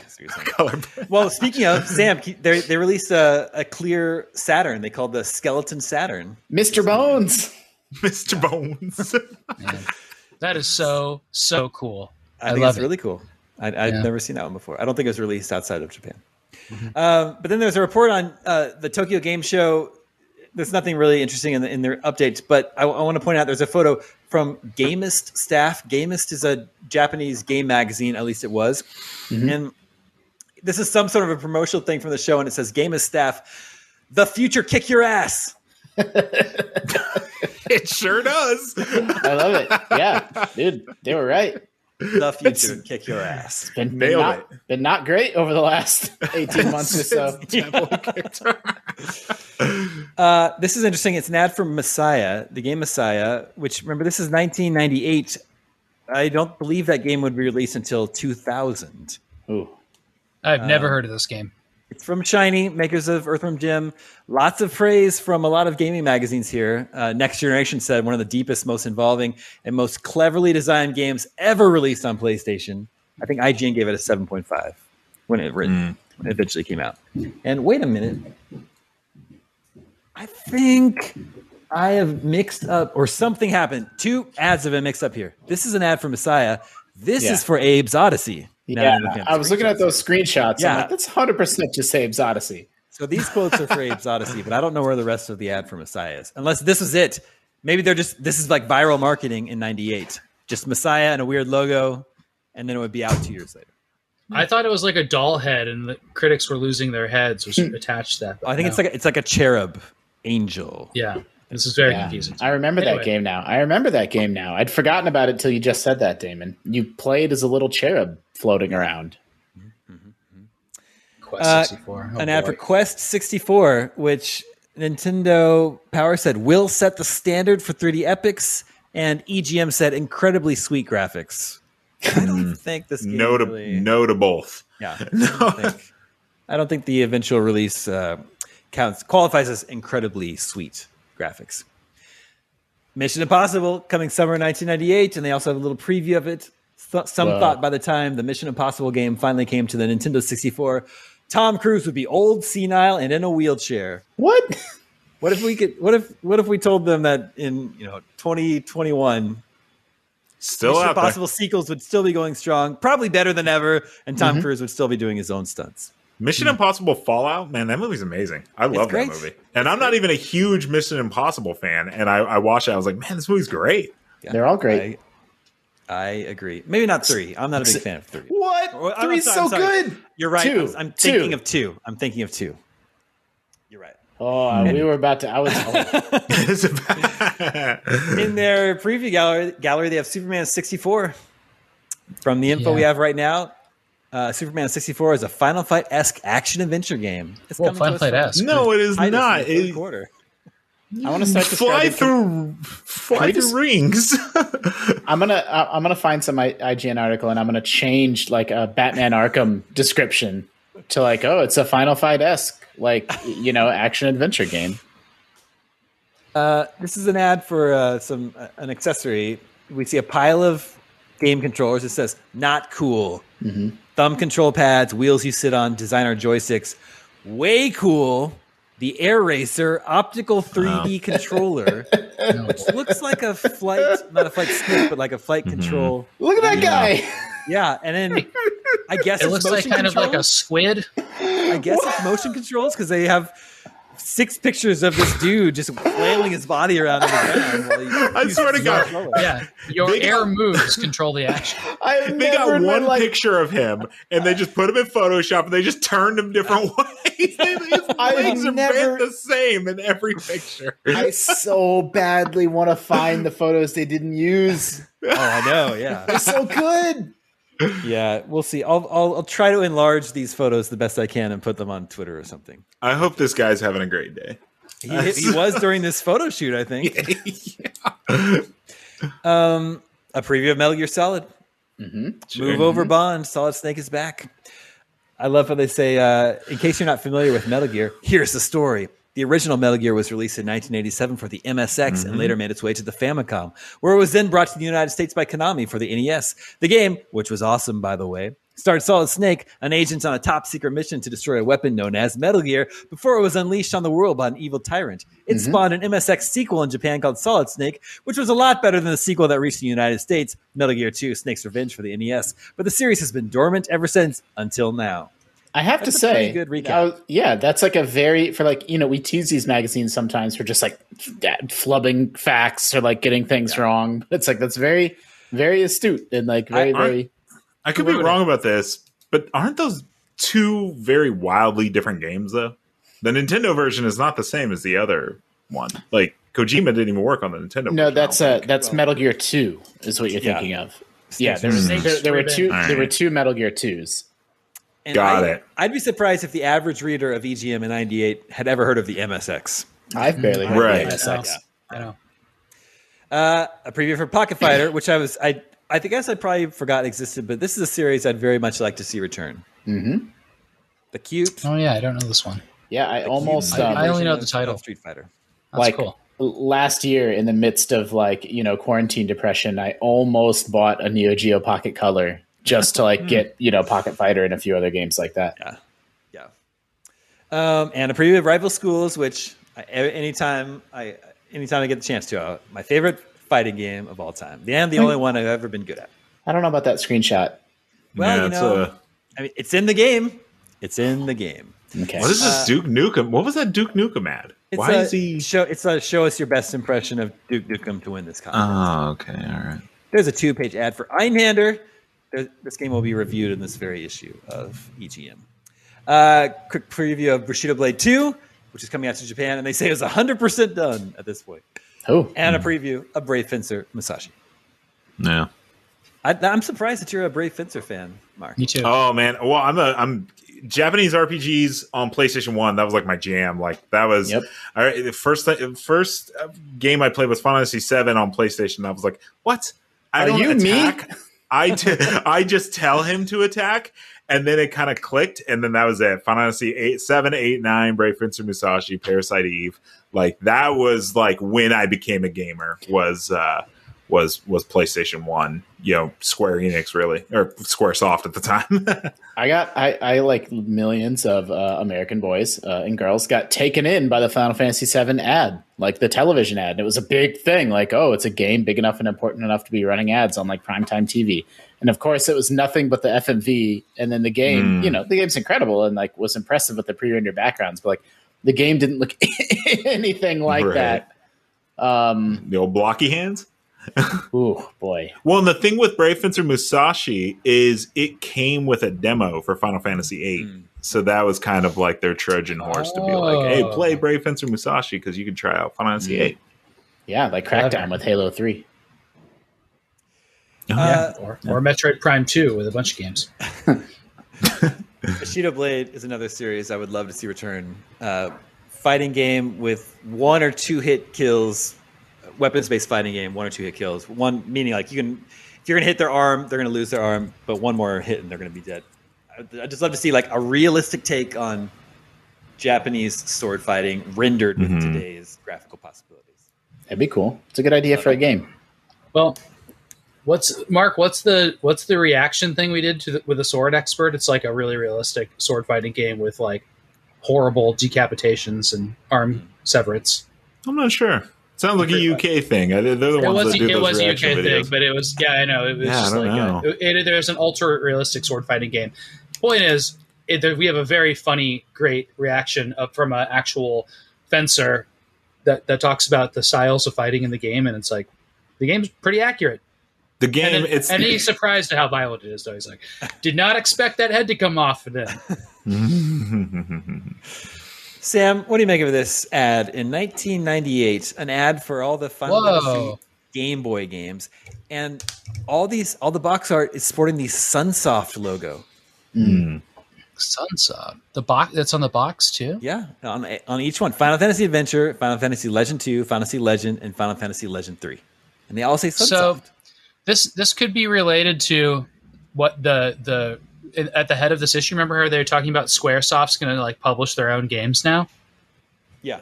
well, speaking of Sam, they they released a, a clear Saturn. They called the Skeleton Saturn. Mr. Bones. Mr. Bones. that is so so cool. I, I think it's it. really cool. I, have yeah. never seen that one before. I don't think it was released outside of Japan. Mm-hmm. Um, but then there's a report on uh, the Tokyo Game Show. There's nothing really interesting in, the, in their updates, but I, I want to point out there's a photo from Gamest staff. Gamest is a Japanese game magazine, at least it was, mm-hmm. and this is some sort of a promotional thing from the show, and it says Gamest staff, the future kick your ass. it sure does. I love it. Yeah, dude, they were right the future kick your ass. Been, been not, it. been not great over the last 18 months or so. uh, this is interesting. It's an ad for Messiah, the game Messiah, which remember, this is 1998. I don't believe that game would be released until 2000. Ooh. I've never heard of this game. It's from Shiny, makers of Earthworm Jim. Lots of praise from a lot of gaming magazines here. Uh, Next Generation said one of the deepest, most involving, and most cleverly designed games ever released on PlayStation. I think IGN gave it a 7.5. when it written, mm. when it eventually came out. And wait a minute, I think I have mixed up, or something happened. Two ads have been mixed up here. This is an ad for Messiah. This yeah. is for Abe's Odyssey. Yeah, I was looking at those screenshots. Yeah, like, that's hundred percent just Abe's Odyssey. So these quotes are for Abe's Odyssey, but I don't know where the rest of the ad for Messiah is. Unless this is it. Maybe they're just this is like viral marketing in '98. Just Messiah and a weird logo, and then it would be out two years later. I thought it was like a doll head, and the critics were losing their heads, which hmm. attached to that. I think no. it's like a, it's like a cherub angel. Yeah, this is very yeah. confusing. I remember anyway. that game now. I remember that game now. I'd forgotten about it till you just said that, Daemon. You played as a little cherub floating around. Quest 64. Uh, oh, an boy. ad for Quest 64, which Nintendo Power said will set the standard for 3D epics, and EGM said incredibly sweet graphics. I don't think this game no to really... no to both. Yeah, no. I, don't think, I don't think the eventual release uh, counts qualifies as incredibly sweet graphics. Mission Impossible coming summer 1998, and they also have a little preview of it. Some thought by the time the Mission Impossible game finally came to the Nintendo 64, Tom Cruise would be old, senile, and in a wheelchair. What? What if we could? What if? What if we told them that in you know 2021, still Mission Impossible sequels would still be going strong, probably better than ever, and Tom mm-hmm. Cruise would still be doing his own stunts. Mission Impossible Fallout, man, that movie's amazing. I love that movie, and I'm not even a huge Mission Impossible fan. And I, I watched it, I was like, man, this movie's great. Yeah, They're all great. I, I, agree. Maybe not three. I'm not a big fan of three. What? Or, Three's so good. You're right. Two. I'm, I'm thinking two. of two. I'm thinking of two. You're right. Oh, and, we were about to. I was. Oh. in their preview gallery, gallery, they have Superman 64. From the info yeah. we have right now, uh, Superman 64 is a Final Fight esque action adventure game. It's well, Final Fight esque. No, it is not. It, quarter. I want to start fly through fly through just, rings. I'm gonna I'm gonna find some IGN article and I'm gonna change like a Batman Arkham description to like oh it's a Final Fight esque like you know action adventure game. Uh, this is an ad for uh, some uh, an accessory. We see a pile of game controllers. It says "not cool." Mm-hmm thumb control pads, wheels you sit on, designer joysticks. Way cool. The Air Racer optical 3D controller, which looks like a flight, not a flight stick, but like a flight mm-hmm. control. Look at that guy. Yeah, and then I guess it looks like kind controls. of like a squid. I guess what? it's motion controls because they have six pictures of this dude just flailing his body around on the ground. I swear to God, yeah, your they air got, moves control the action. I they got one like, picture of him, and they just put him in Photoshop, and they just turned him different ways. His legs are never, the same in every picture. I so badly want to find the photos they didn't use. Oh, I know. Yeah, they're so good yeah, we'll see. I'll, I'll, I'll try to enlarge these photos the best I can and put them on Twitter or something. I hope this guy's having a great day. He, he was during this photo shoot, I think. yeah. Um, a preview of Metal Gear Solid. Mm-hmm. Sure. Move over, Bond. Solid Snake is back. I love how they say, uh, in case you're not familiar with Metal Gear, here's the story. The original Metal Gear was released in 1987 for the MSX mm-hmm. and later made its way to the Famicom, where it was then brought to the United States by Konami for the NES. The game, which was awesome by the way, starred Solid Snake, an agent on a top secret mission to destroy a weapon known as Metal Gear, before it was unleashed on the world by an evil tyrant. It mm-hmm. spawned an MSX sequel in Japan called Solid Snake, which was a lot better than the sequel that reached the United States, Metal Gear 2 Snake's Revenge for the NES. But the series has been dormant ever since until now. I have that's to say, good recap. yeah, that's like a very for like you know we tease these magazines sometimes for just like flubbing facts or like getting things yeah. wrong. It's like that's very very astute and like very I, very. I could be wrong about this, but aren't those two very wildly different games though? The Nintendo version is not the same as the other one. Like Kojima didn't even work on the Nintendo. No, version, that's uh, that's well, Metal Gear Two is what you're yeah. thinking of. Yeah, there, was, there, there were two. Right. There were two Metal Gear Twos. And Got I, it. I'd be surprised if the average reader of EGM in '98 had ever heard of the MSX. I've barely heard right. of the MSX. I know. Uh, a preview for Pocket Fighter, which I was I I think I probably forgot existed, but this is a series I'd very much like to see return. Mm-hmm. The cute. Oh yeah, I don't know this one. Yeah, I the almost. Um, I only know the title. Street Fighter. That's like cool. last year, in the midst of like you know quarantine depression, I almost bought a Neo Geo Pocket Color just to like get you know Pocket Fighter and a few other games like that. Yeah, yeah. Um, and a preview of Rival Schools, which I, anytime I anytime I get the chance to, uh, my favorite fighting game of all time. The and the only one I've ever been good at. I don't know about that screenshot. Well, yeah, you know, a... I mean, it's in the game. It's in the game. Okay. What is this uh, Duke Nukem? What was that Duke Nukem ad? Why a, is he show? It's a show us your best impression of Duke Nukem to win this contest. Oh, okay, all right. There's a two-page ad for Einhander. This game will be reviewed in this very issue of EGM. Uh, quick preview of Bushido Blade 2, which is coming out to Japan, and they say it's 100% done at this point. Oh. And a preview of Brave Fencer Musashi. Yeah. I, am surprised that you're a Brave Fencer fan, Mark. Me too. Oh man, well I'm a I'm Japanese RPGs on PlayStation One. That was like my jam. Like that was yep. I, the first first game I played was Final Fantasy Seven on PlayStation. I was like, what? I Are don't you attack. me? I, t- I just tell him to attack, and then it kind of clicked, and then that was it. Final Fantasy eight, seven, eight, nine, Brave Fencer Musashi, Parasite Eve. Like that was like when I became a gamer. Was uh was was PlayStation One, you know, Square Enix really or Square Soft at the time. I got I, I like millions of uh, American boys uh, and girls got taken in by the Final Fantasy VII ad, like the television ad. And it was a big thing, like oh, it's a game big enough and important enough to be running ads on like primetime TV. And of course, it was nothing but the FMV. And then the game, mm. you know, the game's incredible and like was impressive with the pre-rendered backgrounds, but like the game didn't look anything like right. that. Um, the old blocky hands. Oh boy. Well, and the thing with Brave Fencer Musashi is it came with a demo for Final Fantasy VIII. Mm. So that was kind of like their Trojan horse oh. to be like, hey, play oh. Brave Fencer Musashi because you can try out Final Fantasy VIII. Yeah, like Crackdown with Halo 3. Uh, yeah, or, or Metroid Prime 2 with a bunch of games. Bushido Blade is another series I would love to see return. Uh, fighting game with one or two hit kills weapons based fighting game, one or two hit kills. One meaning like you can if you're gonna hit their arm, they're gonna lose their arm, but one more hit and they're gonna be dead. I just love to see like a realistic take on Japanese sword fighting rendered with mm-hmm. today's graphical possibilities. That'd be cool. It's a good idea for a game. Well, what's Mark? What's the what's the reaction thing we did to the, with a sword expert? It's like a really realistic sword fighting game with like horrible decapitations and arm severance. I'm not sure. Sounds like a UK thing. They're the ones was, that do It was a UK videos. thing, but it was yeah, I know. It was yeah, just like a, it, there's an ultra realistic sword fighting game. Point is, it, there, we have a very funny, great reaction up from an actual fencer that that talks about the styles of fighting in the game, and it's like the game's pretty accurate. The game, and, then, it's and he's surprised at how violent it is. Though he's like, did not expect that head to come off. And then. Sam, what do you make of this ad in 1998? An ad for all the Final Fantasy Game Boy games, and all these, all the box art is sporting the Sunsoft logo. Mm. Sunsoft, the box that's on the box too. Yeah, on on each one: Final Fantasy Adventure, Final Fantasy Legend Two, Final Fantasy Legend, and Final Fantasy Legend Three, and they all say Sunsoft. So this this could be related to what the the at the head of this issue. Remember how they were talking about SquareSoft's going to like publish their own games now? Yeah.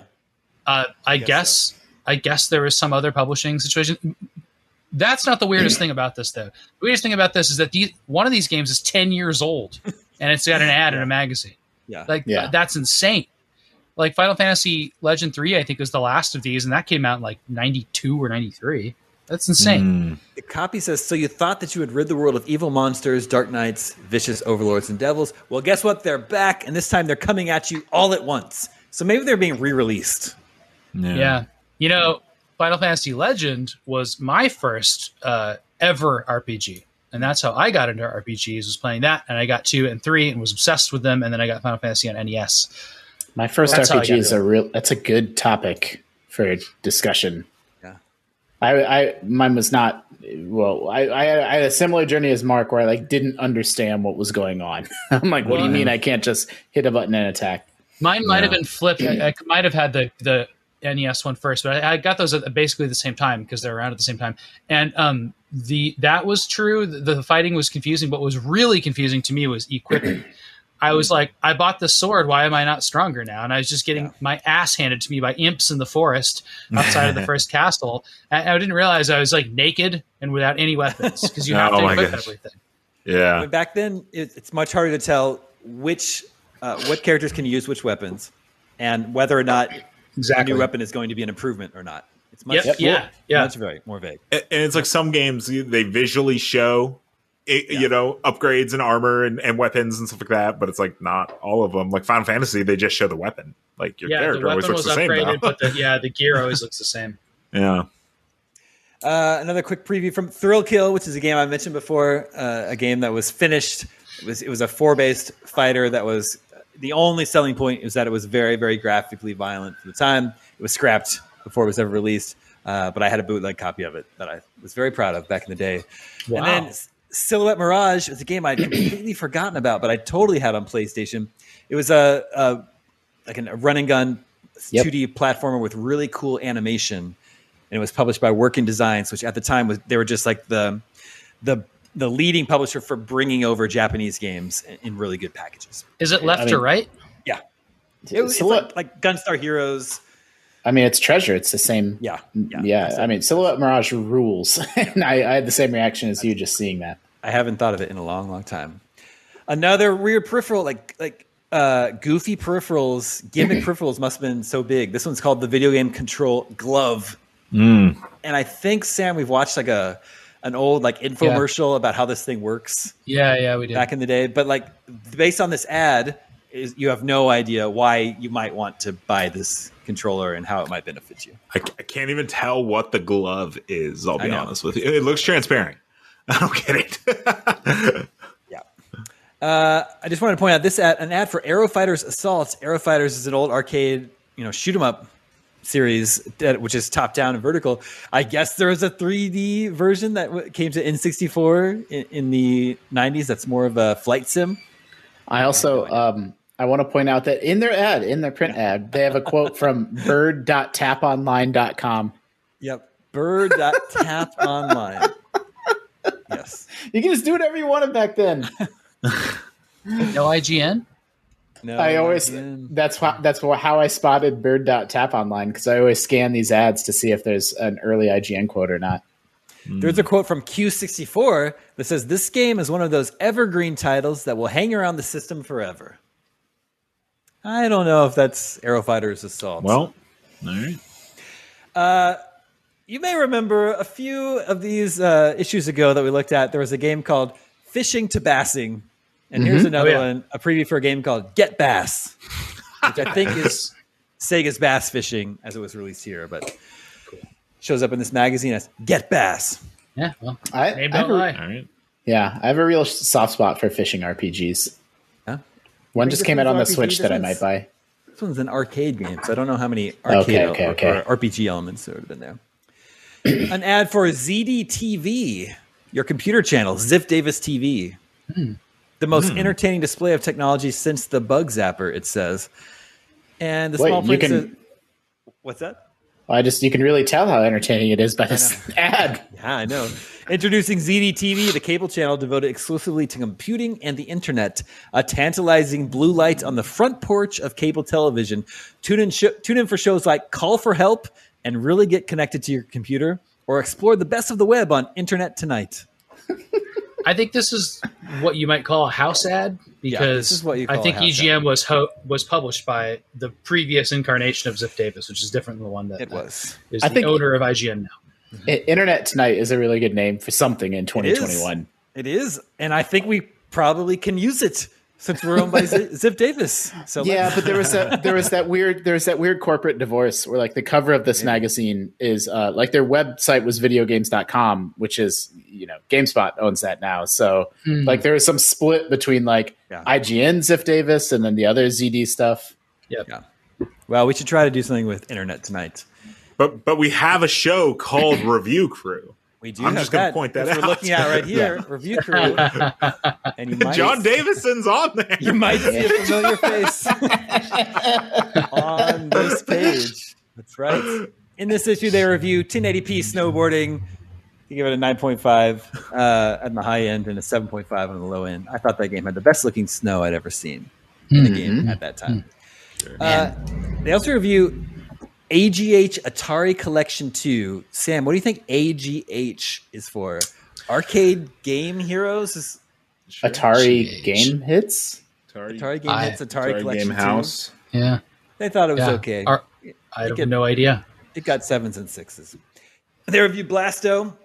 Uh, I, I, guess, guess so. I guess there is some other publishing situation. That's not the weirdest thing about this, though. The weirdest thing about this is that the, one of these games is ten years old, and it's got an ad in a magazine. Yeah, like yeah. that's insane. Like Final Fantasy Legend Three, I think was the last of these, and that came out in like ninety two or ninety three. That's insane. Mm. The copy says, So you thought that you had rid the world of evil monsters, dark knights, vicious overlords, and devils. Well, guess what? They're back, and this time they're coming at you all at once. So maybe they're being re released. Yeah. yeah. You know, Final Fantasy Legend was my first uh, ever RPG. And that's how I got into RPGs was playing that. And I got two and three and was obsessed with them. And then I got Final Fantasy on NES. My first that's RPG is a real, that's a good topic for discussion I, I mine was not well. I, I, I, had a similar journey as Mark, where I like didn't understand what was going on. I'm like, what do you mean I can't just hit a button and attack? Mine might have been flipped. I, I, might have had the the NES one first, but I, I got those at basically the same time because they're around at the same time. And um, the that was true. The, the fighting was confusing, but what was really confusing to me was equipping. I was like, I bought the sword. Why am I not stronger now? And I was just getting yeah. my ass handed to me by imps in the forest outside of the first castle. And I didn't realize I was like naked and without any weapons because you have oh to equip everything. Yeah. I mean, back then, it, it's much harder to tell which uh, what characters can use which weapons, and whether or not Exactly. a new weapon is going to be an improvement or not. It's much, Yep. Yeah. Yeah. much very more vague. and it's like some games they visually show it, Yeah. you know upgrades and armor and, and weapons and stuff like that but it's like not all of them like final fantasy they just show the weapon like your Yeah, the character always looks the same now. but the, yeah, the gear always looks the same. yeah Uh, another quick preview from Thrill Kill, which is a game I mentioned before, uh, a game that was finished. It was it was a four based fighter that was the only selling point is that it was very very graphically violent for the time. It was scrapped before it was ever released, uh, but I had a bootleg copy of it that I was very proud of back in the day. Wow. And then Silhouette Mirage was a game I'd completely forgotten about, but I totally had on PlayStation. It was a, a like a run and gun Yep. 2D platformer with really cool animation, and it was published by Working Designs, which at the time was they were just like the the the leading publisher for bringing over Japanese games in, in really good packages. Is it left I to mean- right? Yeah, it, was- like, like Gunstar Heroes. I mean, it's treasure. It's the same. Yeah, Yeah. yeah. I mean, Silhouette Mirage rules. and I, I had the same reaction as you just seeing that. I haven't thought of it in a long, long time. Another weird peripheral, like like uh, goofy peripherals, gimmick peripherals must have been so big. This one's called the video game control glove, and I think Sam, we've watched like a an old like infomercial about how this thing works Yeah, yeah, we did. back in the day. But like based on this ad, is you have no idea why you might want to buy this controller and how it might benefit you. I, I can't even tell what the glove is i'll be honest with you it looks transparent i don't get it Yeah. Uh, I just wanted to point out this ad, an ad for Aero Fighters Assault. Aero Fighters is an old arcade, you know, shoot 'em up series that which is top down and vertical. I guess there was a 3D version that w- came to N64 in, in the 90s. That's more of a flight sim. I also um, I want to point out that in their ad, in their print ad, they have a quote from bird.taponline.com. Yep. Bird.taponline. Yes. You can just do whatever you wanted back then. No IGN. No, I always again. that's how that's wha- how I spotted bird.tap online because I always scan these ads to see if there's an early IGN quote or not. Hmm. There's a quote from Q64 that says, This game is one of those evergreen titles that will hang around the system forever. I don't know if that's Aero Fighters Assault. well all right you may remember a few of these uh, issues ago that we looked at. There was a game called Fishing to Bassing. And here's another Oh, yeah. one, a preview for a game called Get Bass, which I think is Sega's Bass Fishing as it was released here, but shows up in this magazine as Get Bass. Yeah, well, I, name I have don't a- lie. all right yeah, I have a real soft spot for fishing RPGs. One just came out on the RPG, Switch that I might buy. This one's an arcade game, so I don't know how many arcade Okay, okay, or, okay. or RPG elements have been there. an ad for ZD TV, your computer channel, Ziff Davis TV. The most hmm. entertaining display of technology since the Bug Zapper, it says. And the Wait, small print can- says, What's that? I just you can really tell how entertaining it is by this ad. Yeah, I know. Introducing ZD TV, the cable channel devoted exclusively to computing and the internet. A tantalizing blue light on the front porch of cable television. Tune in, sh- tune in for shows like Call for Help and really get connected to your computer, or explore the best of the web on Internet Tonight. I think this is what you might call a house ad because this is what you I think a house EGM was ho- was published by the previous incarnation of Ziff Davis, which is different than the one that It was. is I the think- owner of IGN now. Mm-hmm. I- Internet Tonight is a really good name for something in 2021. It is, and I think we probably can use it since we're owned by Z- Ziff Davis. So Yeah, but there was that there was that weird there was that weird corporate divorce where like the cover of this magazine is uh, like their website was videogames.com, which is you know GameSpot owns that now. So like there was some split between like Yeah. IGN Ziff Davis and then the other ZD stuff. Yep. yeah. Well, we should try to do something with Internet Tonight. but but we have a show called review crew We do. I'm have just gonna that, point that which out. We're looking at right here, review crew, and you might, john davison's on there You might see a familiar face on this page. That's right. In this issue, they review 1080p snowboarding. They give it a 9.5 uh, at the high end and a 7.5 on the low end. I thought that game had the best looking snow I'd ever seen in the game at that time. Uh, they also review AGH Atari Collection 2. Sam, what do you think AGH is for? Arcade Game Heroes? Is, Sure. Atari GH. game hits. Atari, Atari game I, hits. Atari, Atari collection game house. Too. Yeah, they thought it was yeah. okay. Our, I have no idea. It got sevens and sixes. They reviewed Blasto,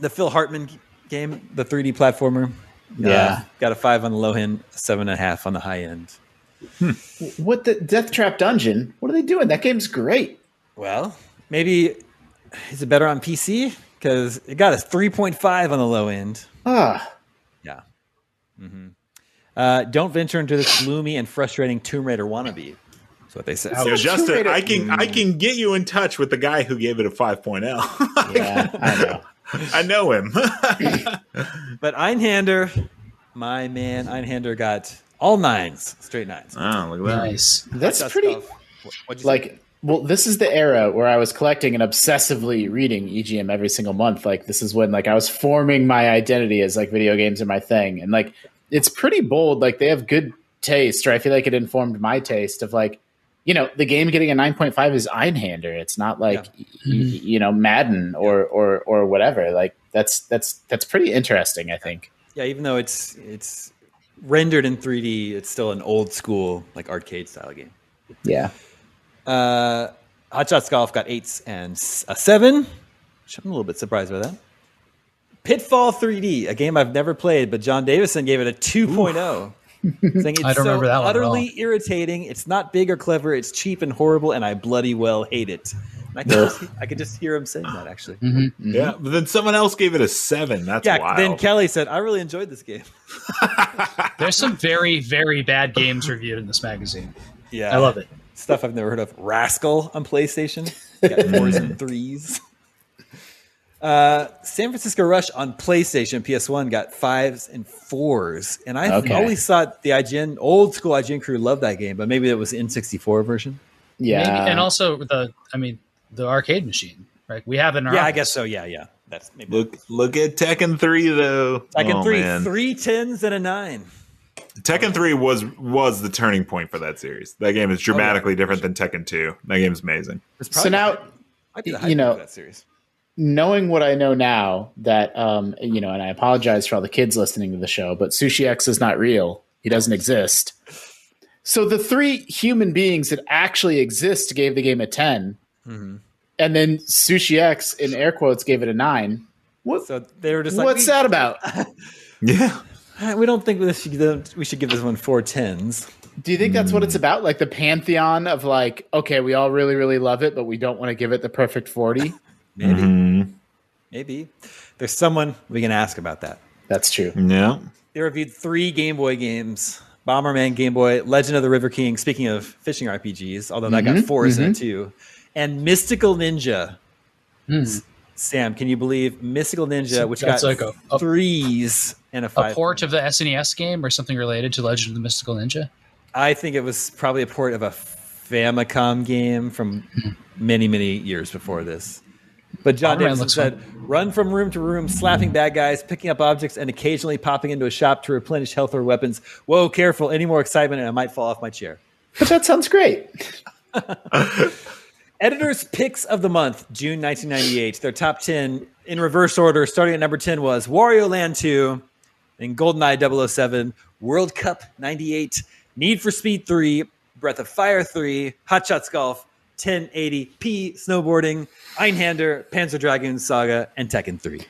the Phil Hartman game, the 3D platformer. Yeah, uh, got a five on the low end, seven and a half on the high end. Hmm. What the Deathtrap Dungeon? What are they doing? That game's great. Well, maybe is it better on PC because it got a three point five on the low end. Ah, yeah. Mm-hmm. Uh, don't venture into this gloomy and frustrating Tomb Raider wannabe. That's what they said. So, Justin, I can I can get you in touch with the guy who gave it a 5.0. yeah, I know. I know him. but Einhander, my man, Einhander got all nines, straight nines. Oh, look at that. Nice. That's pretty. What, like, say? well, this is the era where I was collecting and obsessively reading EGM every single month. Like, this is when like I was forming my identity as like video games are my thing, and like it's pretty bold. Like they have good taste, or I feel like it informed my taste of like, you know, the game getting a nine point five is Einhander. It's not like yeah. y- you know Madden or or or whatever. Like that's that's that's pretty interesting. I think. Yeah, even though it's it's rendered in 3D, it's still an old school like arcade style game. Yeah. Uh, Hot Shots Golf got eights and a seven, which I'm a little bit surprised by that. Pitfall 3D, a game I've never played, but John Davison gave it a 2.0. saying it's I don't so remember that one utterly irritating. It's not big or clever. It's cheap and horrible, and I bloody well hate it. I could, just, I could just hear him saying that actually. Mm-hmm, mm-hmm. Yeah, but then someone else gave it a seven. That's yeah. Wild. Then Kelly said, "I really enjoyed this game." There's some very, very bad games reviewed in this magazine. Yeah, I love it. Stuff I've never heard of. Rascal on PlayStation. Got fours and threes. Uh, San Francisco Rush on PlayStation PS1 got fives and fours, and I okay. always thought the IGN old school IGN crew loved that game, but maybe it was N64 version. Yeah, maybe, and also the I mean the arcade machine, right? We have in our yeah, office. I guess so. Yeah, yeah. That's maybe look look at Tekken three though. Tekken oh, three, man. three tens and a nine. Tekken three was was the turning point for that series. That game is dramatically oh, yeah. different than Tekken two. That game is amazing. So now, you know, that series. Knowing what I know now, that um, you know, and I apologize for all the kids listening to the show, but Sushi X is not real. He doesn't exist. So the three human beings that actually exist gave the game a 10 mm-hmm. and then Sushi X in air quotes gave it a nine. What? So they were just like, what's that about? yeah, we don't think we should, we should give this one four tens. Do you think that's what it's hmm. about? Like the pantheon of like, okay, we all really, really love it, but we don't want to give it the perfect 40? Maybe. Mm-hmm. Maybe. There's someone we can ask about that. That's true. Yeah. They reviewed three Game Boy games Bomberman Game Boy, Legend of the River King, speaking of fishing RPGs, although that mm-hmm, got 4s mm-hmm. in it mm-hmm. too, and Mystical Ninja. Mm. Sam, can you believe Mystical Ninja, which That's got like a, a, threes and a five? A port of the SNES game or something related to Legend of the Mystical Ninja? I think it was probably a port of a Famicom game from hmm. many, many years before this. But John Davison said, fun. run from room to room, slapping bad guys, picking up objects, and occasionally popping into a shop to replenish health or weapons. Whoa, careful. Any more excitement and I might fall off my chair. But that sounds great. Editor's picks of the month, June 1998. Their top 10 in reverse order, starting at number 10 was Wario Land 2, then GoldenEye 007, World Cup 98, Need for Speed 3, Breath of Fire 3, Hot Shots Golf, 1080p snowboarding, Einhander, Panzer Dragoon Saga, and Tekken 3.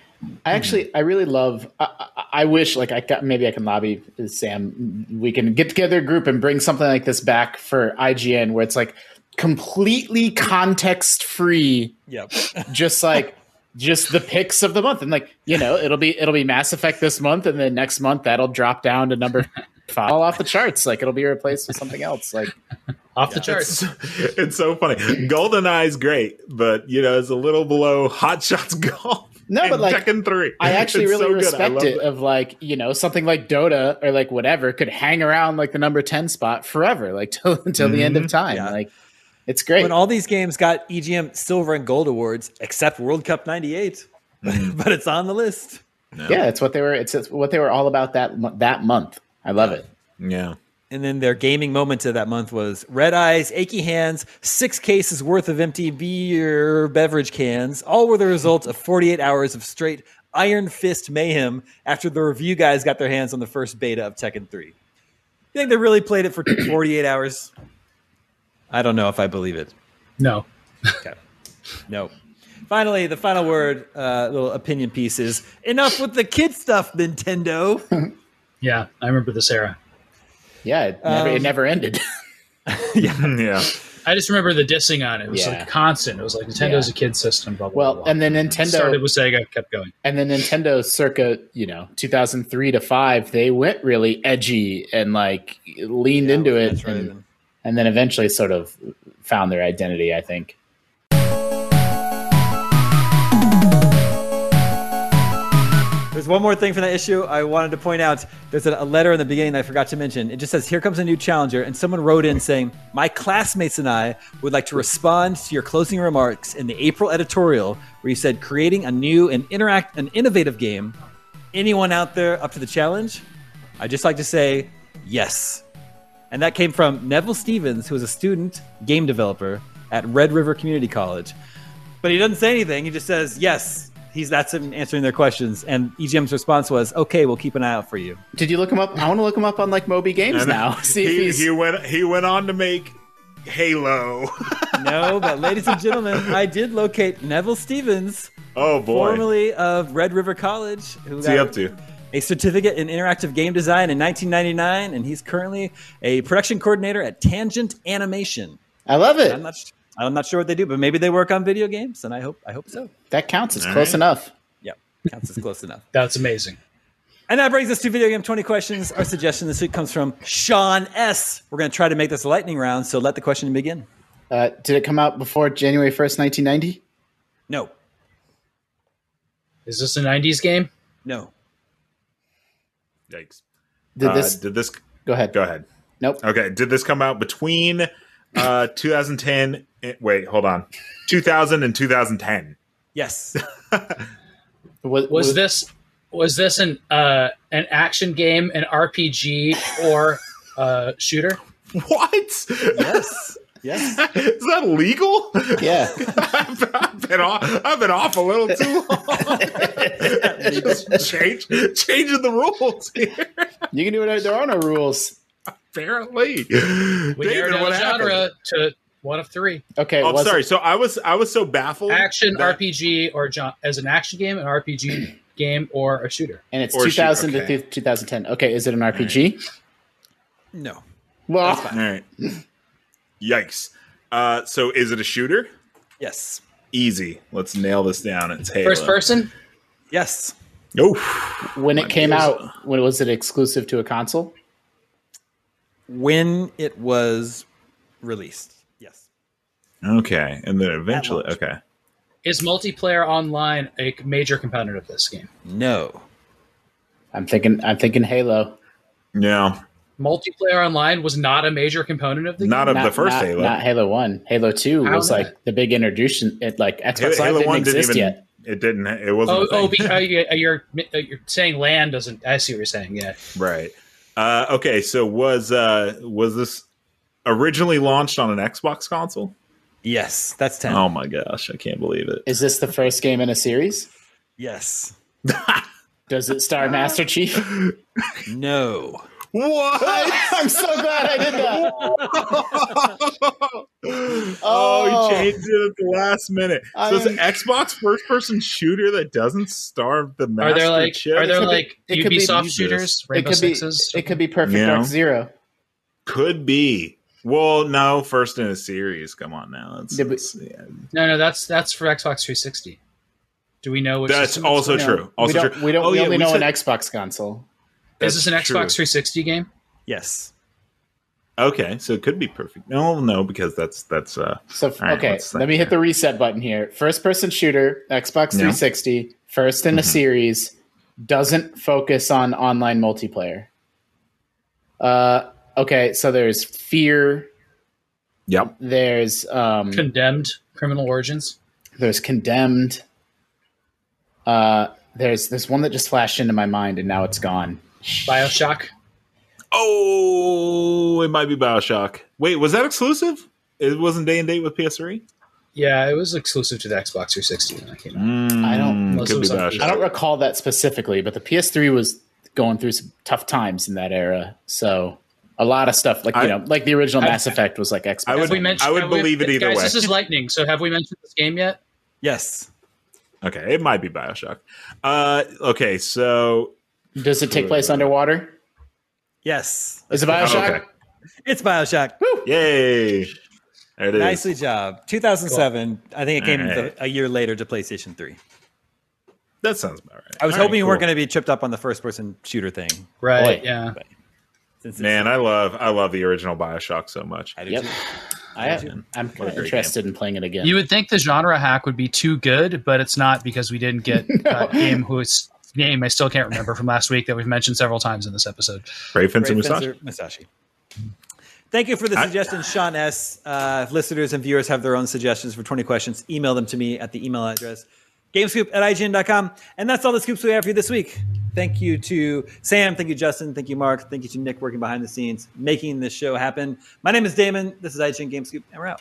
I actually, I really love. I, I, wish, like, I got maybe I can lobby Sam. We can get together a group and bring something like this back for IGN, where it's like completely context free. Yep. just like just the picks of the month, and like you know, it'll be it'll be Mass Effect this month, and then next month that'll drop down to number five, all off the charts. Like it'll be replaced with something else. Like off the charts. It's, it's so funny. GoldenEye is great, but you know, it's a little below Hot Shots Golf. No, but like Tekken three, I actually it's really so respect it. Of like you know something like Dota or like whatever could hang around like the number ten spot forever, like till until mm-hmm. the end of mm-hmm. time. Yeah. Like it's great. When all these games got EGM silver and gold awards, except World Cup '98, mm-hmm. but it's on the list. No. Yeah, it's what they were. It's, it's what they were all about that that month. I love yeah. it. Yeah. And then their gaming moment of that month was red eyes, achy hands, six cases worth of empty beer beverage cans. All were the result of 48 hours of straight Iron Fist mayhem after the review guys got their hands on the first beta of Tekken 3. You think they really played it for 48 hours? I don't know if I believe it. No. Okay. No. Finally, the final word, uh, little opinion piece is enough with the kid stuff, Nintendo. Yeah, I remember this era. Yeah, it never, it Um, never ended. yeah. yeah. I just remember the dissing on it. It was Yeah. like constant. It was like Nintendo's Yeah. a kid system. Blah blah. well, blah, blah. and then Nintendo started with Sega, kept going. and then Nintendo circa, you know, 2003 to 5, they went really edgy and like leaned into it That's right. and, and then eventually sort of found their identity, I think. There's one more thing from that issue I wanted to point out. There's a, letter in the beginning that I forgot to mention. It just says, Here comes a new challenger. And someone wrote in saying, My classmates and I would like to respond to your closing remarks in the April editorial where you said, creating a new and interact an innovative game. Anyone out there up to the challenge? I'd just like to say, yes. And that came from Neville Stevens, who is a student game developer at Red River Community College. But he doesn't say anything. He just says, yes. He's that's him answering their questions. And EGM's response was, okay, we'll keep an eye out for you. Did you look him up? I want to look him up on like Moby Games And now. See if he, he's he went he went on to make Halo. No, but ladies and gentlemen, I did locate Neville Stevens, oh boy. formerly of Red River College, who What's he got up to? A certificate in interactive game design in 1999, and he's currently a production coordinator at Tangent Animation. I love it. I'm not, I'm not sure what they do, but maybe they work on video games, and I hope, I hope so. That counts. It's All close right. enough. Yeah, counts as close enough. That's amazing. And that brings us to video game 20 questions. Our suggestion this week comes from Sean S. We're going to try to make this a lightning round, so let the question begin. Uh, did it come out before January 1st, 1990? No, Is this a '90s game? no, Yikes. Did Uh, this did this go ahead? go ahead. Nope. Okay. Did this come out between uh 2010 eh, wait, hold on. 2000 and 2010. yes, Was, Was this was this an uh, an action game, an RPG, or uh, shooter? What? yes, yes. Is that legal? Yeah. I've, I've been off. I've been off a little too long. Just change, changing the rules here. You can do it. There are no rules. Apparently, We narrowed David, what the genre happened? to one of three: Okay. Oh, I'm sorry. So I was I was so baffled. action, that- RPG, or gen- as an action game, an RPG game, or a shooter. And it's Or shoot, 2000 okay. to 2010. Okay. Is it an RPG? No. Well, All right. Yikes. Uh, so is it a shooter? Yes. Easy. Let's nail this down. It's Halo. First person. Yes. Oof. when it My came ears. out, when was it exclusive to a console? When it was released. Yes. Okay, and then eventually, okay. Is multiplayer online a major component of this game? No. I'm thinking. I'm thinking Halo. Yeah, Multiplayer online was not a major component of the game. not game. of the first not, Halo. Not Halo One. Halo Two How was not? like the big introduction. It like Xbox Halo, Live Halo didn't One didn't exist even. yet. It didn't. It wasn't. Oh, a oh, thing. be, uh, you- you're uh, you're saying land doesn't. I see what you're saying. Yeah, right. Uh, okay, so was uh, was this originally launched on an Xbox console? Yes. That's 10. Oh my gosh, I can't believe it. Is this the first game in a series? Yes. Does it star Master Chief? No. What? I'm so glad I did that. oh, Oh. he oh. changed it at the last minute. So it's an Xbox first-person shooter that doesn't starve the Master are there like Chief? are there could like it could be Ubisoft Jesus. shooters? It Rainbow could be. Sixes. It could be Perfect Yeah. Dark Zero. Could be. Well, no, first in a series. Come on now. That's, Yeah, but- that's- yeah. no, no, that's that's for Xbox 360. Do we know which? That's system it's also for? True. Also we don't. true. We don't. Oh, we yeah, only we know said- an Xbox console. Is this an That's Xbox 360 game? Yes. Okay, so it could be perfect. No, no, because that's that's uh So All right, okay, let's let me hit the reset button here. First person shooter, Xbox Yeah. 360, first in a Mhm. series, doesn't focus on online multiplayer. Uh okay, so there's Fear, Yep. there's um Condemned Criminal Origins. there's Condemned. Uh there's there's one that just flashed into my mind and now it's gone. Bioshock. Oh, it might be Bioshock. Wait, was that exclusive? It wasn't day and date with PS3? Yeah, it was exclusive to the Xbox 360 when that came out. Mm, I don't- could be us on Bioshock. PC. I don't recall that specifically, but the PS3 was going through some tough times in that era. So a lot of stuff, like you I- know, like the original Mass Effect was like Xbox. I would- Have we mentioned, I would have we- believe it either guys, way. This is lightning. So have we mentioned this game yet? Yes. Okay, it might be Bioshock. Uh, okay, so Does it take place underwater? Yes. Is it Bioshock? okay. It's Bioshock. Woo! yay, there it is. Nicely job. 2007. I think it came All right. the, a year later to PlayStation 3. That sounds about right. I was All right, hoping you weren't going to be tripped up on the first person shooter thing. Right. Boy. Yeah. Since Man, I love I love the original Bioshock so much. I do Yep. too. I am. I'm kind of great interested in playing it again. You would think the genre hack would be too good, but it's not because we didn't get uh, game whose name I still can't remember from last week that we've mentioned several times in this episode. Brave Fencer Brave Musashi. Musashi. Thank you for the I- suggestion, Sean S. Uh, if listeners and viewers have their own suggestions for 20 questions, email them to me at the email address gamescoop at ign.com. And that's all the scoops we have for you this week. Thank you to Sam. Thank you, Justin. Thank you, Mark. Thank you to Nick working behind the scenes, making this show happen. My name is Daemon. This is IGN Game Scoop, and we're out.